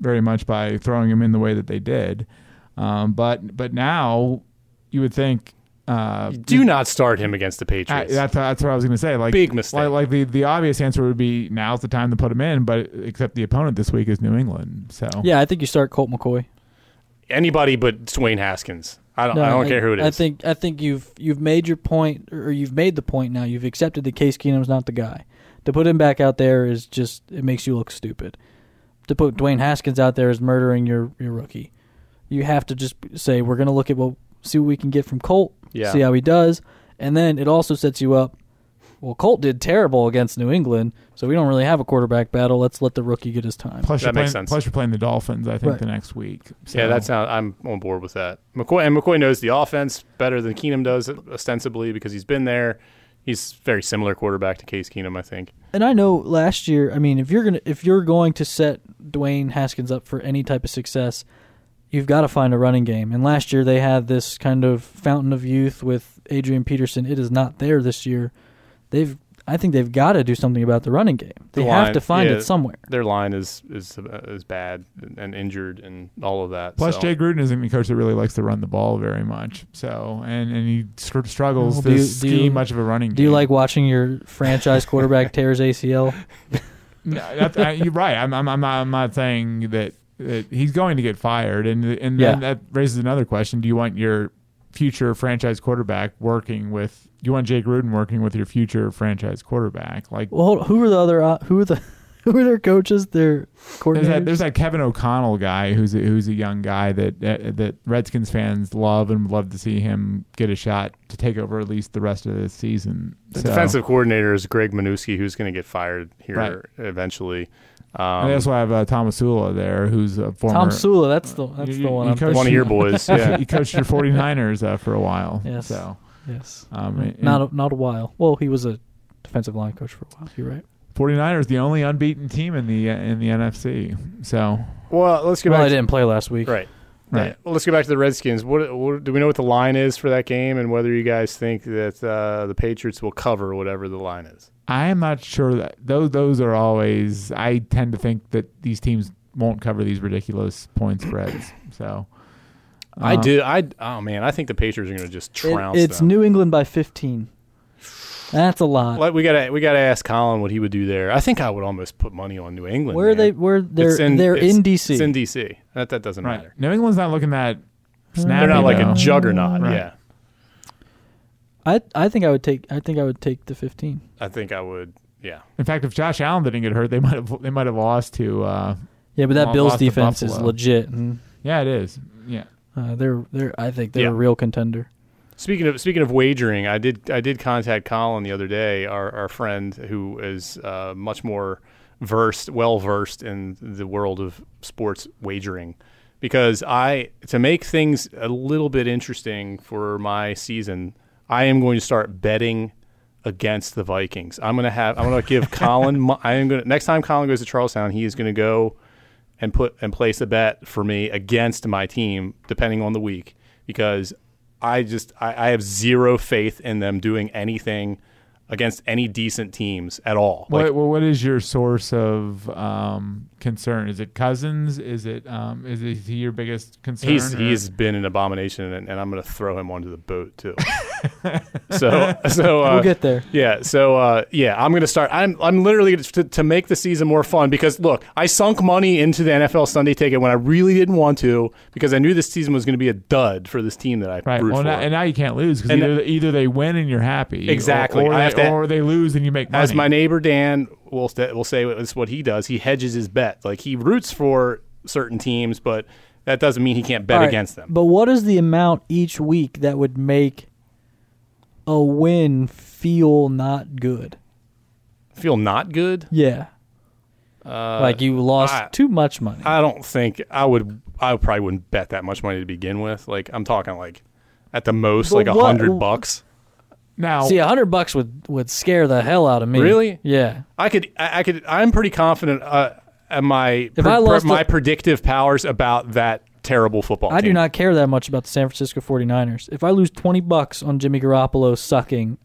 very much by throwing him in the way that they did. Um, but but now you would think Uh, Do not start him against the I, Patriots. that's that's what I was going to say. Like Big mistake. Like, like the the obvious answer would be now's the time to put him in, but except the opponent this week is New England. So Yeah, I think you start Colt McCoy. Anybody but Dwayne Haskins. I don't. No, I don't care who it is. I think I think you've you've made your point, or you've made the point now. You've accepted that Case Keenum's not the guy. To put him back out there is just it makes you look stupid. To put Dwayne Haskins out there is murdering your your rookie. You have to just say we're going to look at what see what we can get from Colt. Yeah. See how he does, and then it also sets you up. Well, Colt did terrible against New England, so we don't really have a quarterback battle. Let's let the rookie get his time. plus That you're playing, makes sense. plus you're playing the Dolphins. I think Right. the next week. So, yeah, that's how I'm on board with that. McCoy and McCoy knows the offense better than Keenum does, ostensibly because he's been there. He's very similar quarterback to Case Keenum, I think. And I know last year, I mean, if you're gonna if you're going to set Dwayne Haskins up for any type of success, you've got to find a running game. And last year they had this kind of fountain of youth with Adrian Peterson. It is not there this year. They've I think they've got to do something about the running game. They The have line- to find yeah. it somewhere. Their line is is uh, is bad and injured and all of that. Plus, so. Jay Gruden isn't a coach that really likes to run the ball very much. So, and and he str- struggles Well, to do you- do scheme you- much of a running. Game. Do you like watching your franchise quarterback tear his ACL? No, that's, uh, you're right. I'm, I'm, I'm, not, I'm not saying that, that he's going to get fired, and and then Yeah. that raises another question: Do you want your future franchise quarterback working with? You want Jay Gruden working with your future franchise quarterback? Like, Well, hold, who are the other uh, who are the who are their coaches? Their there's that, there's that Kevin O'Connell guy who's a, who's a young guy that, that that Redskins fans love and would love to see him get a shot to take over at least the rest of the season. The So- defensive coordinator is Greg Manusky, who's going to get fired here Right. eventually. And Um, they also have uh, Tomsula there, who's a former Tomsula. That's the that's You- the one. you I'm coach- one of your boys. Yeah. he coached your 49ers uh, for a while. Yes. So, Yes. um, and- not a, not a while. Well, he was a defensive line coach for a while. You're right. 49ers the only unbeaten team in the uh, in the NFC. So Well, let's get Well, I back. didn't play last week. Right. Right. Yeah. Well, let's get back to the Redskins. What, what do we know? What the line is for that game, and whether you guys think that uh, the Patriots will cover whatever the line is? I am not sure that those those are always. I tend to think that these teams won't cover these ridiculous point spreads. So I uh, do. I oh man, I think the Patriots are going to just It- trounce it's them. New England by 15. That's a lot. Like, we gotta we gotta ask Colin what he would do there. I think I would almost put money on New England. Where are man. they? Where they're in, they're in DC. It's in DC. That that doesn't Right. matter. New England's not looking that snappy. They're not like though. a juggernaut. Right. Yeah, I I think I would take I think I would take the 15. I think I would. Yeah, In fact, if Josh Allen didn't get hurt, they might have they might have lost to. Uh, Yeah, but that Bills defense is Buffalo. legit, and yeah, it is. Yeah. uh, they're they're I think they're Yeah. a real contender. Speaking of speaking of wagering, I did I did contact Colin the other day, our our friend who is uh, much more versed, well versed in the world of sports wagering, because I to make things a little bit interesting for my season, I am going to start betting against the Vikings. I'm gonna have I'm gonna give Colin. I am gonna next time Colin goes to Charlestown, he is gonna go and put and place a bet for me against my team, depending on the week, because I just I, I have zero faith in them doing anything against any decent teams at all. Like, What, what what is your source of um, concern? Is it Cousins? Is it um, is, it, is he your biggest concern? he's or- he's been an abomination, and, and I'm going to throw him onto the boat too. so so uh, we'll get there. Yeah, so uh, yeah, I'm gonna start. I'm I'm literally gonna, to to make the season more fun because look, I sunk money into the NFL Sunday ticket when I really didn't want to because I knew this season was gonna be a dud for this team that I right. root Well, for. now, and now you can't lose because either either they win and you're happy, Exactly. or, I they, have to- or they lose and you make money. As my neighbor Dan will st- will say, it's what he does. He hedges his bet. Like he roots for certain teams, but that doesn't mean he can't bet All right, against them. But what is the amount each week that would make a win feel not good? Feel not good. Yeah, Uh, like you lost I- too much money. I don't think I would. I probably wouldn't bet that much money to begin with. Like I'm talking like at the most But like a hundred bucks. Now, See, a hundred bucks would would scare the hell out of me. Really? Yeah. I could, I I could, I'm pretty confident uh, my If I lost my predictive powers about that terrible football. I do not care that much about the San Francisco 49ers. If I lose 20 bucks on Jimmy Garoppolo sucking,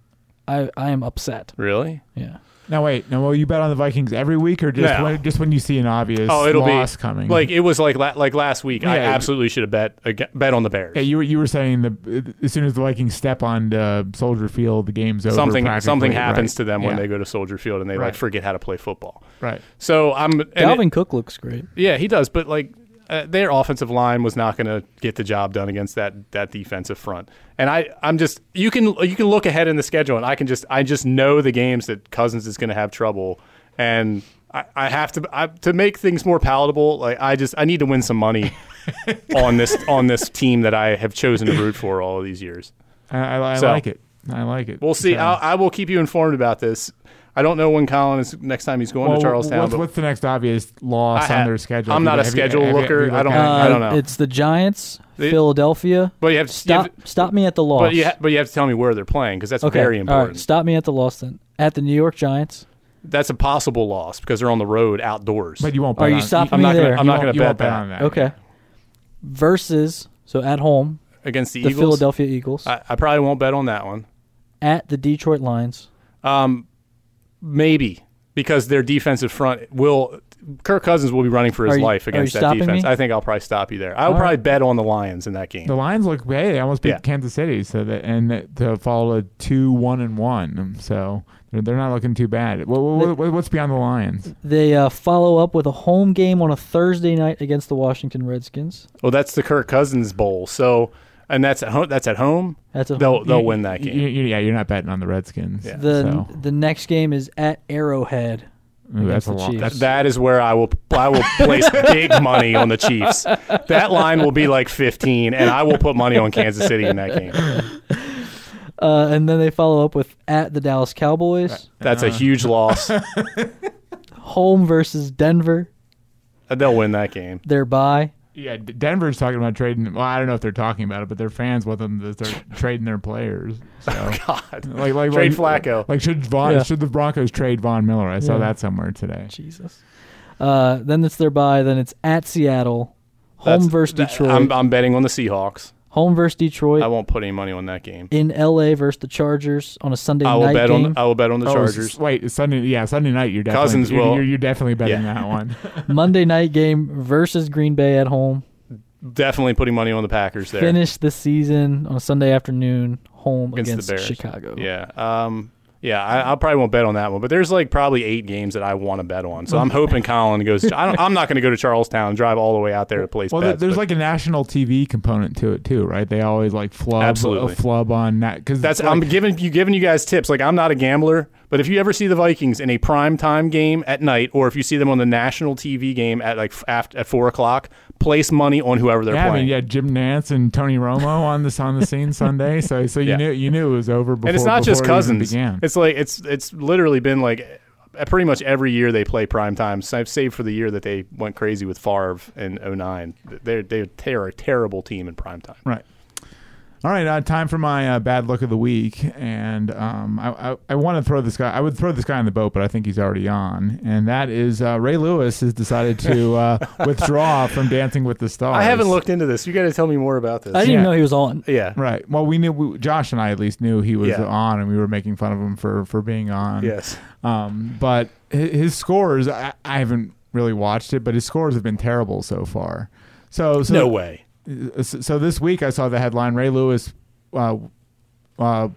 I, I am upset. really. Yeah. Now wait, now will you bet on the Vikings every week or just No. when, just when you see an obvious Oh, it'll loss be coming? Like it was like la- like last week. I Yeah. absolutely should have bet ag- bet on the Bears. yeah, you were you were saying the as soon as the Vikings step on uh, Soldier Field, the game's over. something practically, something happens right. to them when Yeah. they go to Soldier Field and they Right. like forget how to play football. right. So I'm and Dalvin it- Cook looks great. yeah, he does, but like uh, their offensive line was not going to get the job done against that that defensive front. And I I'm just you can you can look ahead in the schedule and I can just I just know the games that Cousins is going to have trouble and I, I have to I, to make things more palatable. Like I just I need to win some money on this on this team that I have chosen to root for all of these years. I, I, I So- like it. I like it. We'll see. I'll, I will keep you informed about this. I don't know when Colin is next time he's going well, to Charlestown. What's, what's the next obvious loss I ha- on their schedule? I'm not a Have you- schedule you- you looker. I don't- at it? I don't Uh, know. It's the Giants, They- Philadelphia. but you have to Stop, have- stop me at the loss. but you ha- but you have to tell me where they're playing because that's okay, very important. right, stop me at the loss then. At the New York Giants. That's a possible loss because they're on the road outdoors. But you won't. Are bet you on, stopping I'm me not gonna- there? I'm not gonna bet bet on that. okay. Versus so at home against the, the Eagles. Philadelphia Eagles. I, I probably won't bet on that one. at the Detroit Lions. Um, maybe because their defensive front will. Kirk Cousins will be running for his Are you- life you against that defense. me? I think I'll probably stop you there. I'll All probably right. bet on the Lions in that game. The Lions look hey, they almost beat Yeah. Kansas City, so that and that- to follow a two one and one, so they're, they're not looking too bad. What, what, what- what's beyond the Lions? They uh, follow up with a home game on a Thursday night against the Washington Redskins. Oh, that's the Kirk Cousins Bowl. So, and that's at home. That's at home. That's a They'll home. they'll You- win that game. you- yeah, you're not betting on the Redskins. Yeah. the so. the next game is at Arrowhead. Ooh, that's a the lot. Chiefs. That's, where I will I will place big money on the Chiefs. That line will be like 15, and I will put money on Kansas City in that game. Uh, and then they follow up with at the Dallas Cowboys, That's a huge loss. home versus Denver. They'll win that game. Their bye. Yeah, Denver's talking about trading. Well, I don't know if they're talking about it, but their fans want them to start trading their players. So. God, Like, like, trade like, Flacco. Like, should Von, Yeah. should the Broncos trade Von Miller? I saw Yeah. that somewhere today. Jesus. Uh, then it's their bye. Then it's at Seattle, home That's- versus that- Detroit. I'm, I'm betting on the Seahawks. Home versus Detroit. I won't put any money on that game. in LA versus the Chargers on a Sunday I will night bet game. on I will bet on the Oh, Chargers. s- wait, Sunday. Yeah, Sunday night. You're definitely Cousins you're, will- You're, you're definitely betting Yeah. that one. Monday night game versus Green Bay at home. Definitely putting money on the Packers there. Finish the season on a Sunday afternoon home Against the Bears. Chicago. Yeah. Um, yeah, I, I probably won't bet on that one, but there's like probably eight games that I want to bet on. So I'm hoping Colin goes. I don't, I'm not going to go to Charlestown and drive all the way out there to place Well, bets. there's but like a national TV component to it too, right? They always like flub Absolutely. a flub on that because that's like, I'm giving you giving you guys tips. Like I'm not a gambler, but if you ever see the Vikings in a prime time game at night, or if you see them on the national TV game at like f- at four o'clock, place money on whoever they're playing. yeah, I playing. mean, yeah, Jim Nantz and Tony Romo on this on the scene Sunday, so so you Yeah. knew you knew it was over before. and it's not just it Cousins. It's like it's it's literally been like uh, pretty much every year they play prime time, save save for the year that they went crazy with Favre in 09. They're they're, they're a terrible team in prime time. Right. All right, uh, time for my uh, bad look of the week, and um, I, I, I want to throw this guy. I would throw this guy on the boat, but I think he's already on, and that is uh, Ray Lewis has decided to uh, withdraw from Dancing with the Stars. I haven't looked into this. You got to tell me more about this. I didn't Yeah. even know he was on. yeah. Right. Well, we knew we, Josh and I at least knew he was Yeah. on, and we were making fun of him for for being on. Yes. Um, but hi- his scores, I, I haven't really watched it, but his scores have been terrible so far. So, so no way. So so this week I saw the headline Ray Lewis uh, uh,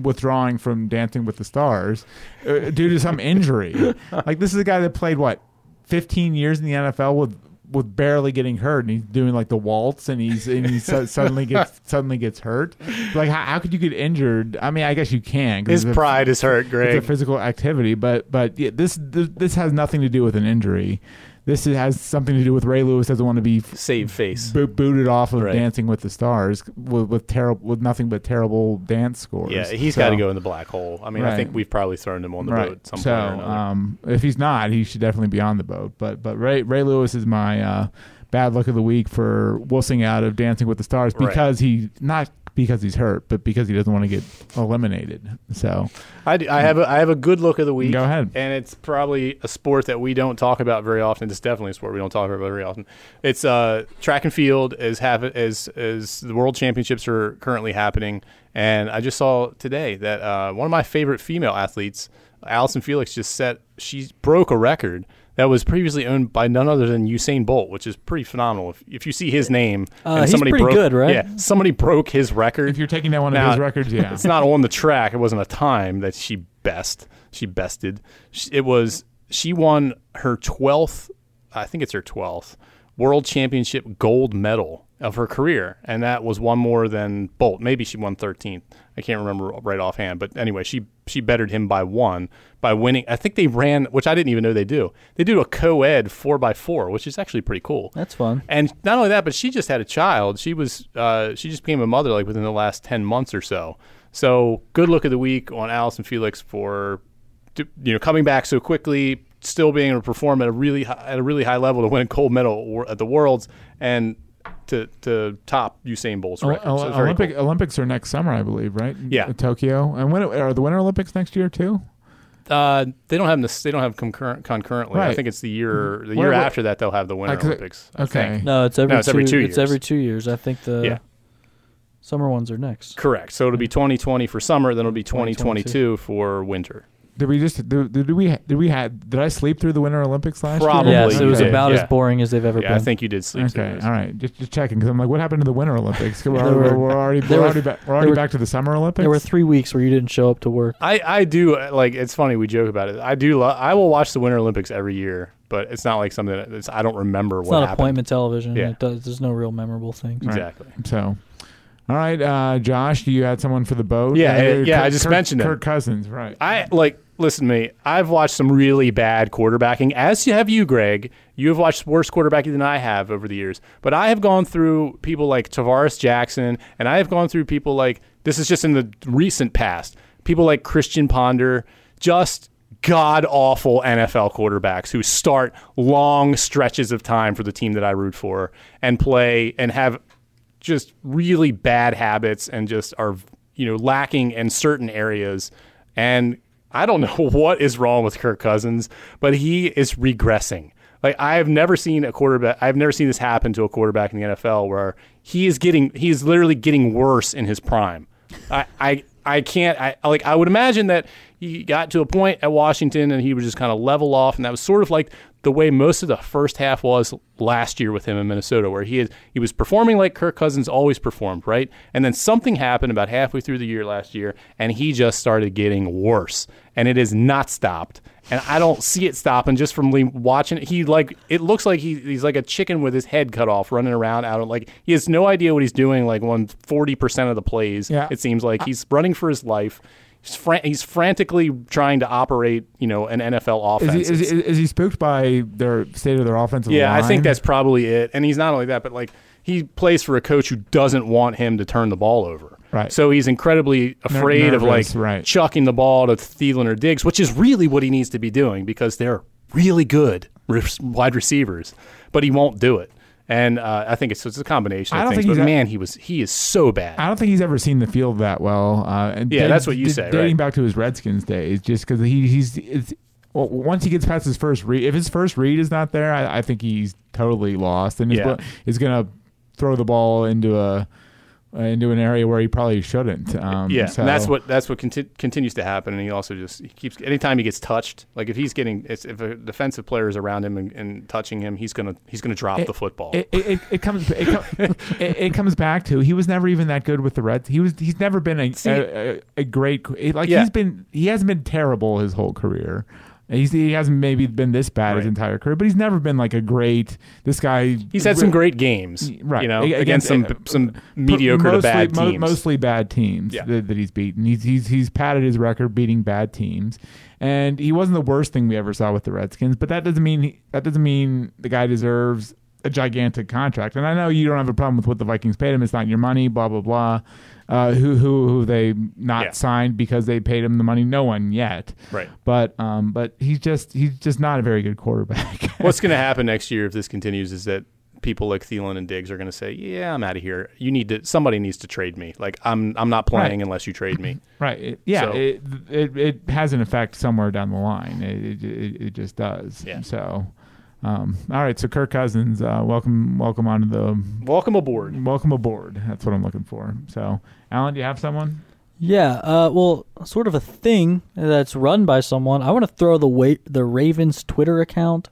withdrawing from Dancing with the Stars uh, due to some injury. like this is a guy that played what 15 years in the NFL with with barely getting hurt, and he's doing like the waltz, and he's and he su- suddenly gets suddenly gets hurt. Like how, how could you get injured? I mean, I guess you can. His it's a- pride is hurt, it's a physical activity, but but yeah, this this this has nothing to do with an injury. This has something to do with Ray Lewis doesn't want to be Save face. bo- booted off of Right. Dancing with the Stars with with terrible with nothing but terrible dance scores. Yeah, he's So- got to go in the black hole. I mean, I think we've probably thrown him on the right. boat some so, point or another. um, if he's not, he should definitely be on the boat. But but Ray Ray Lewis is my uh, bad luck of the week for wussing out of Dancing with the Stars Right. because he not because he's hurt, but because he doesn't want to get eliminated. So I, do- I have a, I have a good look of the week. Go ahead. And it's probably a sport that we don't talk about very often. It's definitely a sport we don't talk about very often. It's uh, track and field is have as as the world championships are currently happening. And I just saw today that uh, one of my favorite female athletes, Allison Felix just set she broke a record that was previously owned by none other than Usain Bolt, which is pretty phenomenal. If, if you see his name, Uh, and he's somebody pretty broke, good, right? Yeah, somebody broke his record. If you're taking that one Now, of his records, yeah. it's not on the track. It wasn't a time that she best. She bested. Sh- It was she won her twelfth. I think it's her twelfth world championship gold medal of her career, and that was one more than Bolt. Maybe she won thirteenth. I can't remember right offhand, but anyway, she she bettered him by one by winning. I think they ran, which I didn't even know they do. They do a co-ed four by four, which is actually pretty cool. That's fun. And not only that, but she just had a child. She was uh, she just became a mother like within the last ten months or so. So good look of the week on Allison Felix for you know coming back so quickly, still being able to perform at a really high, at a really high level to win a gold medal at the Worlds and to to top Usain Bolt's O- record. O- So Olympic cool. Olympics are next summer, I believe, right? Yeah. In Tokyo. And when are the Winter Olympics next year too? Uh, they don't have this. They don't have concurrent concurrently. I think it's the year the Where- year where- after that they'll have the Winter 'cause it- Olympics. Okay. No, it's every, No, it's two, every two It's years. every two years. I think the Yeah. summer ones are next. Correct. So it'll be 2020 for summer, then it'll be 2022. 2022 for winter. Did we just did, did we did we had did I sleep through the Winter Olympics last Probably year? Yes, it was you did, about yeah. as boring as they've ever Yeah, been. I think you did sleep through Okay, this. all right, just, just checking because I'm like, what happened to the Winter Olympics? We're, There we're, were- we're already we're were- already, back, we're already were- back to the Summer Olympics. there were three weeks where you didn't show up to work. I, I do uh, like it's funny we joke about it. I do lo- I will watch the Winter Olympics every year, but it's not like something that it's, I don't remember It's what not happened. appointment television. Yeah. It does, there's no real memorable things. Right. Exactly. so. All right, uh, Josh, you had someone for the boat. Yeah, Uh, yeah, yeah, I just Kirk- mentioned him. Kirk Cousins, right? I like listen to me. I've watched some really bad quarterbacking, as have you, Greg. You have watched worse quarterbacking than I have over the years. But I have gone through people like Tarvaris Jackson, and I have gone through people like this is just in the recent past. People like Christian Ponder, just god awful NFL quarterbacks who start long stretches of time for the team that I root for and play and have just really bad habits and just are you know lacking in certain areas. And I don't know what is wrong with Kirk Cousins but he is regressing. Like I have never seen a quarterback I've never seen this happen to a quarterback in the NFL where he is getting he is literally getting worse in his prime. I I I can't I like I would imagine that he got to a point at Washington and he would just kind of level off and that was sort of like the way most of the first half was last year with him in Minnesota, where he had, he was performing like Kirk Cousins always performed, right? And then something happened about halfway through the year last year, and he just started getting worse, and it has not stopped. And I don't see it stopping just from watching it. He like it looks like he, he's like a chicken with his head cut off, running around out of like he has no idea what he's doing. Like on forty percent of the plays, Yeah. it seems like he's running for his life. He's, fran- he's frantically trying to operate, you know, an NFL Is offense. he, is, he, is he spooked by their state of their offensive yeah, line? I think that's probably it. And he's not only that, but like he plays for a coach who doesn't want him to turn the ball over. Right. So he's incredibly afraid of like right. chucking the ball to Thielen or Diggs, which is really what he needs to be doing because they're really good re- wide receivers, but he won't do it. And uh, I think it's, it's a combination I don't things. think But man, he was he is so bad. I don't think he's ever seen the field that well. Uh, and Yeah, dating- that's what you d- say, Dating right. back to his Redskins days, just because he he's it's, well, once he gets past his first read, if his first read is not there, I, I think he's totally lost and is, Yeah. is going to throw the ball into a into an area where he probably shouldn't. Um, yeah, so- and that's what that's what conti- continues to happen. And he also just he keeps anytime he gets touched, like if he's getting it's, if a defensive player is around him and, and touching him, he's gonna he's gonna drop It- the football. It, it, it, comes it, com- it, it comes back to he was never even that good with the Reds. He was he's never been a See- a, a, a great like Yeah. he's been he hasn't been terrible his whole career. He's, he hasn't maybe been this bad his entire career, but he's never been like a great. This guy he's had some great games, right You know, A- against, some uh, some mediocre mostly, bad mo- teams. mostly bad teams Yeah. that, that he's beaten. He's he's he's padded his record beating bad teams, and he wasn't the worst thing we ever saw with the Redskins. But that doesn't mean he, that doesn't mean the guy deserves a gigantic contract. And I know you don't have a problem with what the Vikings paid him. It's not your money. Blah blah blah. Uh, who who who they not Yeah. signed because they paid him the money? No one yet. Right. But um, but he's just he's just not a very good quarterback. What's going to happen next year if this continues is that people like Thielen and Diggs are going to say, "Yeah, I'm out of here. You need to. Somebody needs to trade me. Like I'm I'm not playing Right. unless you trade me." Right. It, yeah. So- It, it it has an effect somewhere down the line. It it, it, just does. Yeah. So, um, all right. So Kirk Cousins, uh, welcome welcome onto the Welcome aboard. welcome aboard. That's what I'm looking for. So, Allen, do you have someone? Yeah, uh, well, sort of a thing that's run by someone. I want to throw the wa- the Ravens Twitter account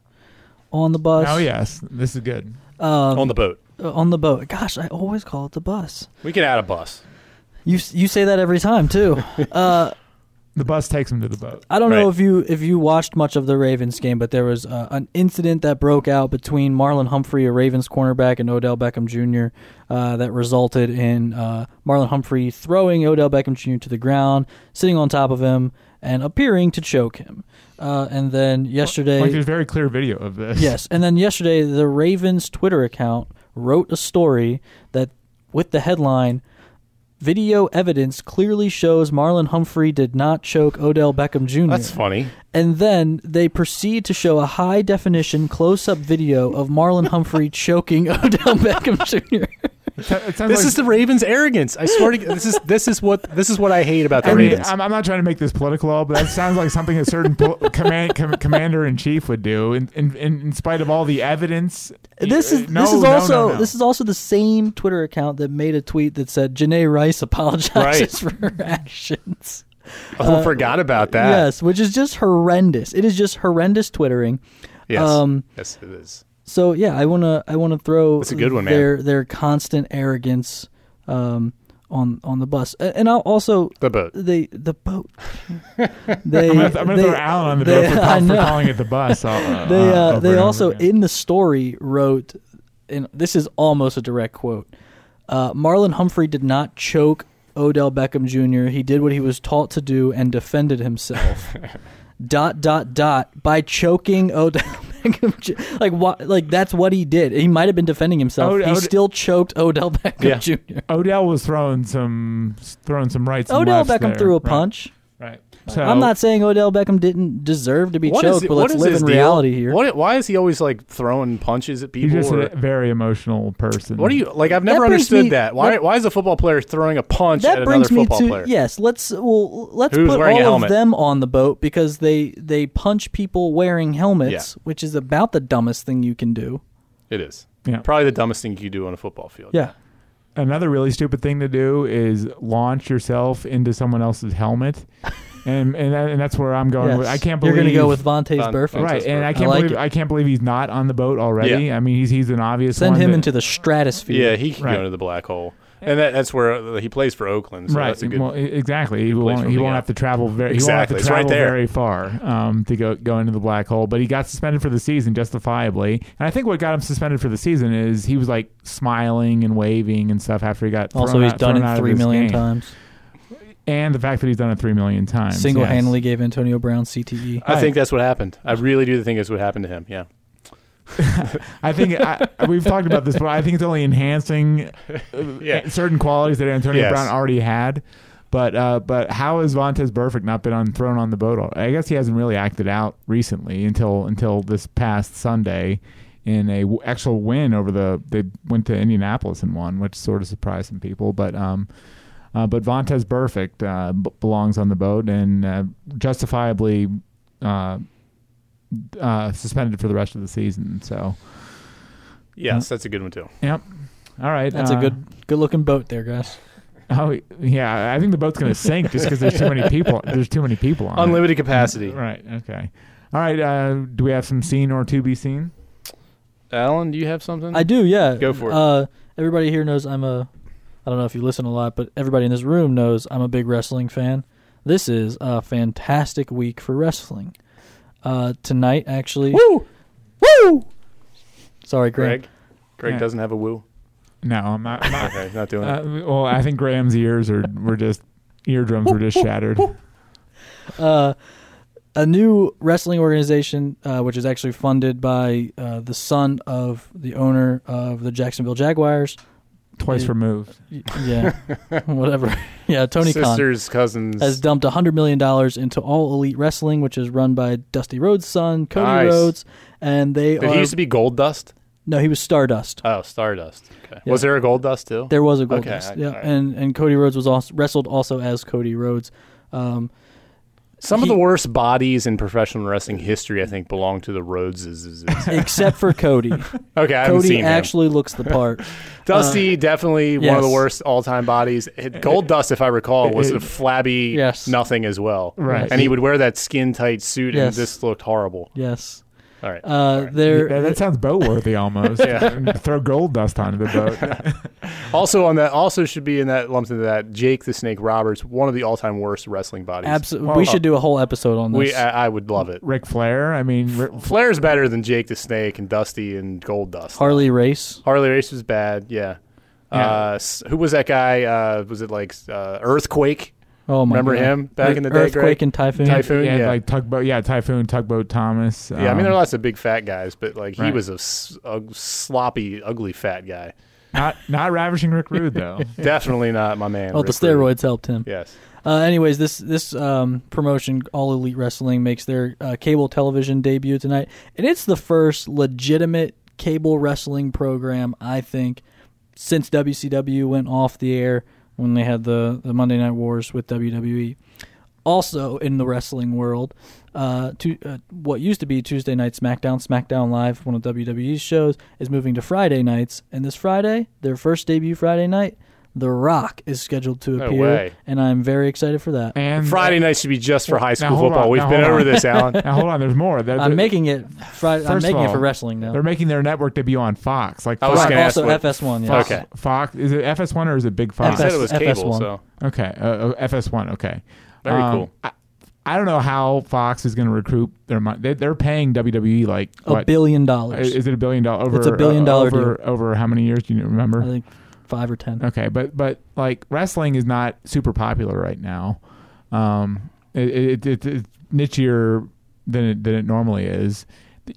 on the bus. Oh yes, this is good. um, on the boat. uh, on the boat. Gosh, I always call it the bus. We can add a bus. You you say that every time too. uh, The bus takes him to the boat. I don't know if you if you watched much of the Ravens game, but there was uh, an incident that broke out between Marlon Humphrey, a Ravens cornerback, and Odell Beckham Jr. Uh, that resulted in uh, Marlon Humphrey throwing Odell Beckham Jr. to the ground, sitting on top of him, and appearing to choke him. Uh, and then yesterday, Like there's very clear video of this. Yes, and then yesterday the Ravens Twitter account wrote a story that with the headline Video evidence clearly shows Marlon Humphrey did not choke Odell Beckham Jr. That's funny. And then they proceed to show a high definition close up video of Marlon Humphrey choking Odell Beckham Jr. It sounds This like- is the Ravens' arrogance. I swear to God, this is this is what this is what I hate about the I mean, Ravens. I'm, I'm not trying to make this political, all, but that sounds like something a certain pol- command, com- commander in chief would do. In, in, in, in spite of all the evidence, This is No, this is no, no, also no. this is also the same Twitter account that made a tweet that said Janay Rice apologizes for her actions. oh, forgot about that. Yes, which is just horrendous. It is just horrendous twittering. Yes. Um, yes, it is. So yeah, I wanna I wanna throw That's a good one, man. their their constant arrogance um, on on the bus, and I'll also The boat. they the boat. they I'm gonna, I'm gonna they, throw Allen on the they- boat for, call, for calling it the bus. uh, They uh, uh, they also in the story wrote, and this is almost a direct quote. Uh, Marlon Humphrey did not choke Odell Beckham Jr. He did what he was taught to do and defended himself. dot dot dot by choking Odell Beckham. Jr. Like what? Like that's what he did. He might have been defending himself. Od- he Od- still choked Odell Beckham Yeah. Jr. Odell was throwing some throwing some rights. and Odell lefts Beckham there. threw a Right, punch. Right. So I'm not saying Odell Beckham didn't deserve to be What choked, but let's live in deal? reality here. What, why is he always like throwing punches at people? He's just or- a very emotional person. what do you like? I've never That understood me- that. Why? that- why is a football player throwing a punch at another football to player? yes. Let's well let's Who's put all of them on the boat because they they punch people wearing helmets, which is about the dumbest thing you can do. It is. Yeah. Probably the dumbest thing you could do on a football field. Yeah, Another really stupid thing to do is launch yourself into someone else's helmet, and and, that, and that's where I'm going. yes. with. I can't believe you're going to go with Vontaze Von- Burfict. right, and I I can't like believe it. I can't believe he's not on the boat already. Yeah. I mean, he's he's an obvious Send one him that- into the stratosphere. Yeah, he can Right. go into the black hole, and that, that's where uh, he plays for Oakland. So right. That's a good. well, exactly. He place won't. He won't go. have to travel very. Exactly. He It's won't right have to travel there. very far um, to go go into the black hole. But he got suspended for the season justifiably. And I think what got him suspended for the season is he was like smiling and waving and stuff after he got. Also, he's out- done thrown it of three game. times. And the fact that he's done it three million times. Single yes. handedly gave Antonio Brown. CTE. I Right. think that's what happened. I really do think that's what happened to him. Yeah. I think I, we've talked about this, but I think it's only enhancing uh, Yeah. certain qualities that Antonio Yes. Brown already had. But uh, but how has Vontaze Burfict not been on thrown on the boat? al- I guess he hasn't really acted out recently until until this past Sunday in a w- actual win over the they went to Indianapolis and won, which sort of surprised some people. But um, uh, but Vontaze Burfict uh, b- belongs on the boat and uh, justifiably uh, uh, suspended for the rest of the season. So. Yes, that's a good one too. Yep. All right. That's uh, a good good looking boat there, guys. Oh yeah, I think the boat's gonna sink just because there's too many people. There's too many people on. it. Unlimited capacity. Right. Okay. All right. Uh, do we have some seen or to be seen? Allen, do you have something? I do, yeah. Go for it. Uh, everybody here knows I'm a. I don't know if you listen a lot, but everybody in this room knows I'm a big wrestling fan. This is a fantastic week for wrestling. Uh, tonight, actually. Woo! Woo! Sorry, Greg. Greg. Greg Yeah. doesn't have a woo. No, I'm not. I'm not Okay, not doing it. uh, well, I think Graham's ears are were just eardrums were just shattered. Uh, a new wrestling organization, uh, which is actually funded by uh, the son of the owner of the Jacksonville Jaguars. Twice Yeah. removed. Yeah, whatever. Yeah, Tony Khan. Sisters, cousins. has dumped $100 million into All Elite Wrestling, which is run by Dusty Rhodes' son, Cody Nice. Rhodes. And they Did are. he used to be Goldust? no, he was Stardust. Oh, Stardust. Okay. Yeah. Was there a Goldust too? There was a Gold Okay, Dust. I- Yeah, alright. and, and Cody Rhodes was also wrestled also as Cody Rhodes. Um, Some of the worst bodies in professional wrestling history, I think, belong to the Rhodeses. except for Cody. Okay, I haven't Cody seen him. actually looks the part. Dusty, uh, definitely one of the worst all-time bodies. Goldust, if I recall, was a flabby Yes. nothing as well. Right. And he would wear that skin-tight suit, Yes. and this looked horrible. Yes. All right. Uh, there. that, that sounds boat worthy almost. Yeah. Throw gold dust onto the boat. Also on that, also should be in that lumped into that. Jake the Snake Roberts, one of the all-time worst wrestling bodies. Absolutely. Well, we should do a whole episode on this. We, I, I would love it. Ric Flair. I mean, Ric- Flair's better than Jake the Snake and Dusty and Goldust. Harley Race. Harley Race was bad. Yeah. Yeah. Uh, who was that guy? Uh, was it like uh, Earthquake? Oh my Remember God. him back in the day, Earthquake Greg? and Typhoon. Typhoon. yeah, yeah. like tugboat. Yeah, typhoon, tugboat, Thomas. Yeah, I mean um, there are lots of big fat guys, but like he Right. was a sloppy, ugly fat guy. not not ravishing Rick Rude though. Definitely not my man. Oh, the Rick Rude. steroids helped him. Yes. Uh, anyways, this this um, promotion, All Elite Wrestling, makes their uh, cable television debut tonight, and it's the first legitimate cable wrestling program I think since WCW went off the air when they had the the Monday Night Wars with WWE. Also in the wrestling world, uh, to, uh, what used to be Tuesday Night SmackDown, SmackDown Live, one of WWE's shows, is moving to Friday nights. And this Friday, their first debut Friday night, The Rock is scheduled to No appear, way. and I'm very excited for that. And Friday night should be just for high school football. on, We've been over on. this, Allen. Now hold on, there's more. They're, I'm making it. Friday, I'm First of making it for wrestling now. They're making their network debut on Fox. Like I was Fox, gonna also what- FS1. Yes. Fox, Okay. Fox is it FS1 or is it Big You I said it was FS1. cable, so Okay, uh, uh, FS1. Okay, very Um, cool. I, I don't know how Fox is going to recoup their money. They, they're paying WWE like A what? billion dollars. Is it a billion dollar? Over It's a billion uh, dollar over over how many years? Do you remember? I think five or ten. Okay, but but like wrestling is not super popular right now. Um, it, it, it, it's nichier than it, than it normally is.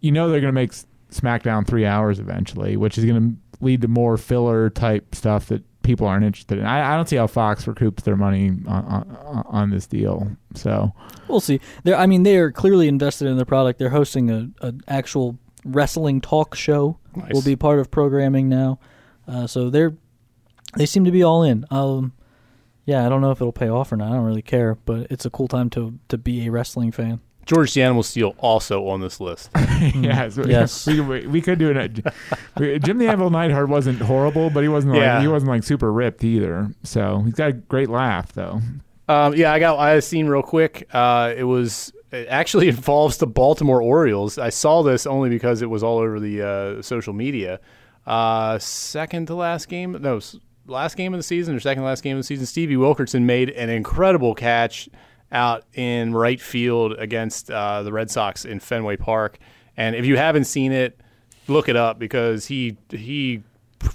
You know they're going to make SmackDown three hours eventually, which is going to lead to more filler type stuff that people aren't interested in. I, I don't see how Fox recoups their money on, on, on this deal. So We'll see. They're, I mean, they are clearly invested in the product. They're hosting a, a actual wrestling talk show. Nice. Will be part of programming now. Uh, so they're they seem to be all in. Um, yeah, I don't know if it'll pay off or not. I don't really care, but it's a cool time to to be a wrestling fan. George the Animal Steele also on this list. yeah, so Mm. Yes. we, we, we could do it. we- Jim the Anvil Neidhart wasn't horrible, but he wasn't like Yeah. he wasn't like super ripped either. So he's got a great laugh though. Um, yeah, I got I seen real quick. Uh, it was it actually involves the Baltimore Orioles. I saw this only because it was all over the uh, social media. Uh, second to last game, no, s- last game of the season or second last game of the season. Stevie Wilkerson made an incredible catch out in right field against uh, the Red Sox in Fenway Park. And if you haven't seen it, look it up because he he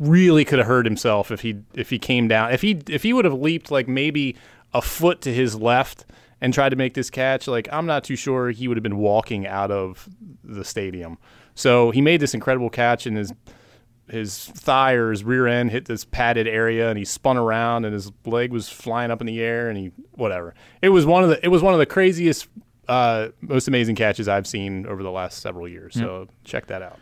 really could have hurt himself if he if he came down if he if he would have leaped like maybe a foot to his left and tried to make this catch like I'm not too sure he would have been walking out of the stadium so he made this incredible catch and his his thigh or his rear end hit this padded area and he spun around and his leg was flying up in the air and he whatever. It was one of the it was one of the craziest uh, most amazing catches I've seen over the last several years. So check that out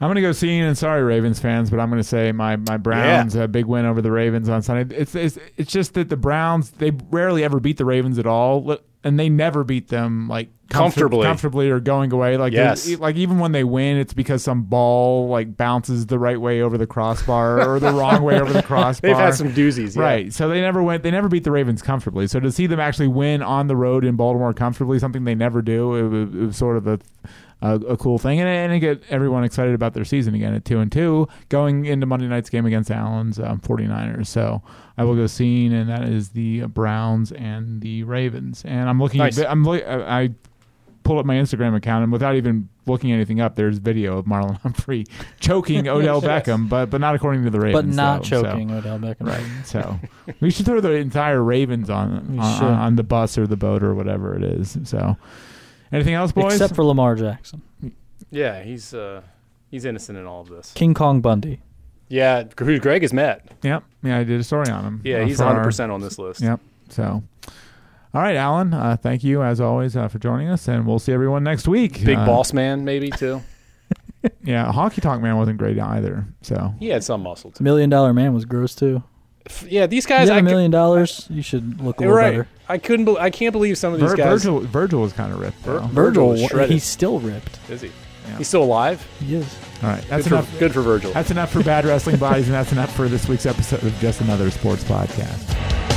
I'm gonna go see, and sorry, Ravens fans, but I'm gonna say my my Browns a uh, big win over the Ravens on Sunday. It's it's it's just that the Browns they rarely ever beat the Ravens at all, and they never beat them like Comfortably. comfortably or going away. Like Yes. they- like even when they win, it's because some ball like bounces the right way over the crossbar or the wrong way over the crossbar. they've had some doozies yeah. Right. So they never went. They never beat the Ravens comfortably. So to see them actually win on the road in Baltimore comfortably, something they never do, it, was- it was sort of a, a a cool thing, and and it get everyone excited about their season again at two and two, going into Monday night's game against Allen's um, 49ers. So I will go seeing, and that is the Browns and the Ravens. And I'm looking. Nice. At, I'm look- I I pulled up my Instagram account, and without even looking anything up, there's video of Marlon Humphrey choking Odell Beckham, but but not according to the Ravens. but not though, so- choking Odell Beckham. Right. So we should throw the entire Ravens on on, on the bus or the boat or whatever it is. So anything else, boys? Except for Lamar Jackson, Yeah, he's uh, he's innocent in all of this. King Kong Bundy. Yeah, who Greg has met. yep. Yeah, I did a story on him. Yeah, uh, he's for 100 our- percent on this list. Yep. So. All right, Allen. Uh, thank you as always uh, for joining us, and we'll see everyone next week. Big Uh, boss man, maybe too. Yeah, Honky Tonk Man wasn't great either. So He had some muscle too. Million Dollar Man was gross too. Yeah, these guys. have I a cou- million dollars, you should look a little right. better. I couldn't. Be, I can't believe some of these Vir- guys. Virgil, Virgil was kind of ripped. Vir- though. Virgil Virgil, was shredded. he's still ripped. Is he? Yeah. He's still alive. He is. All right, that's good enough. For, good for Virgil. That's enough for bad wrestling bodies, and that's enough for this week's episode of Just Another Sports Podcast.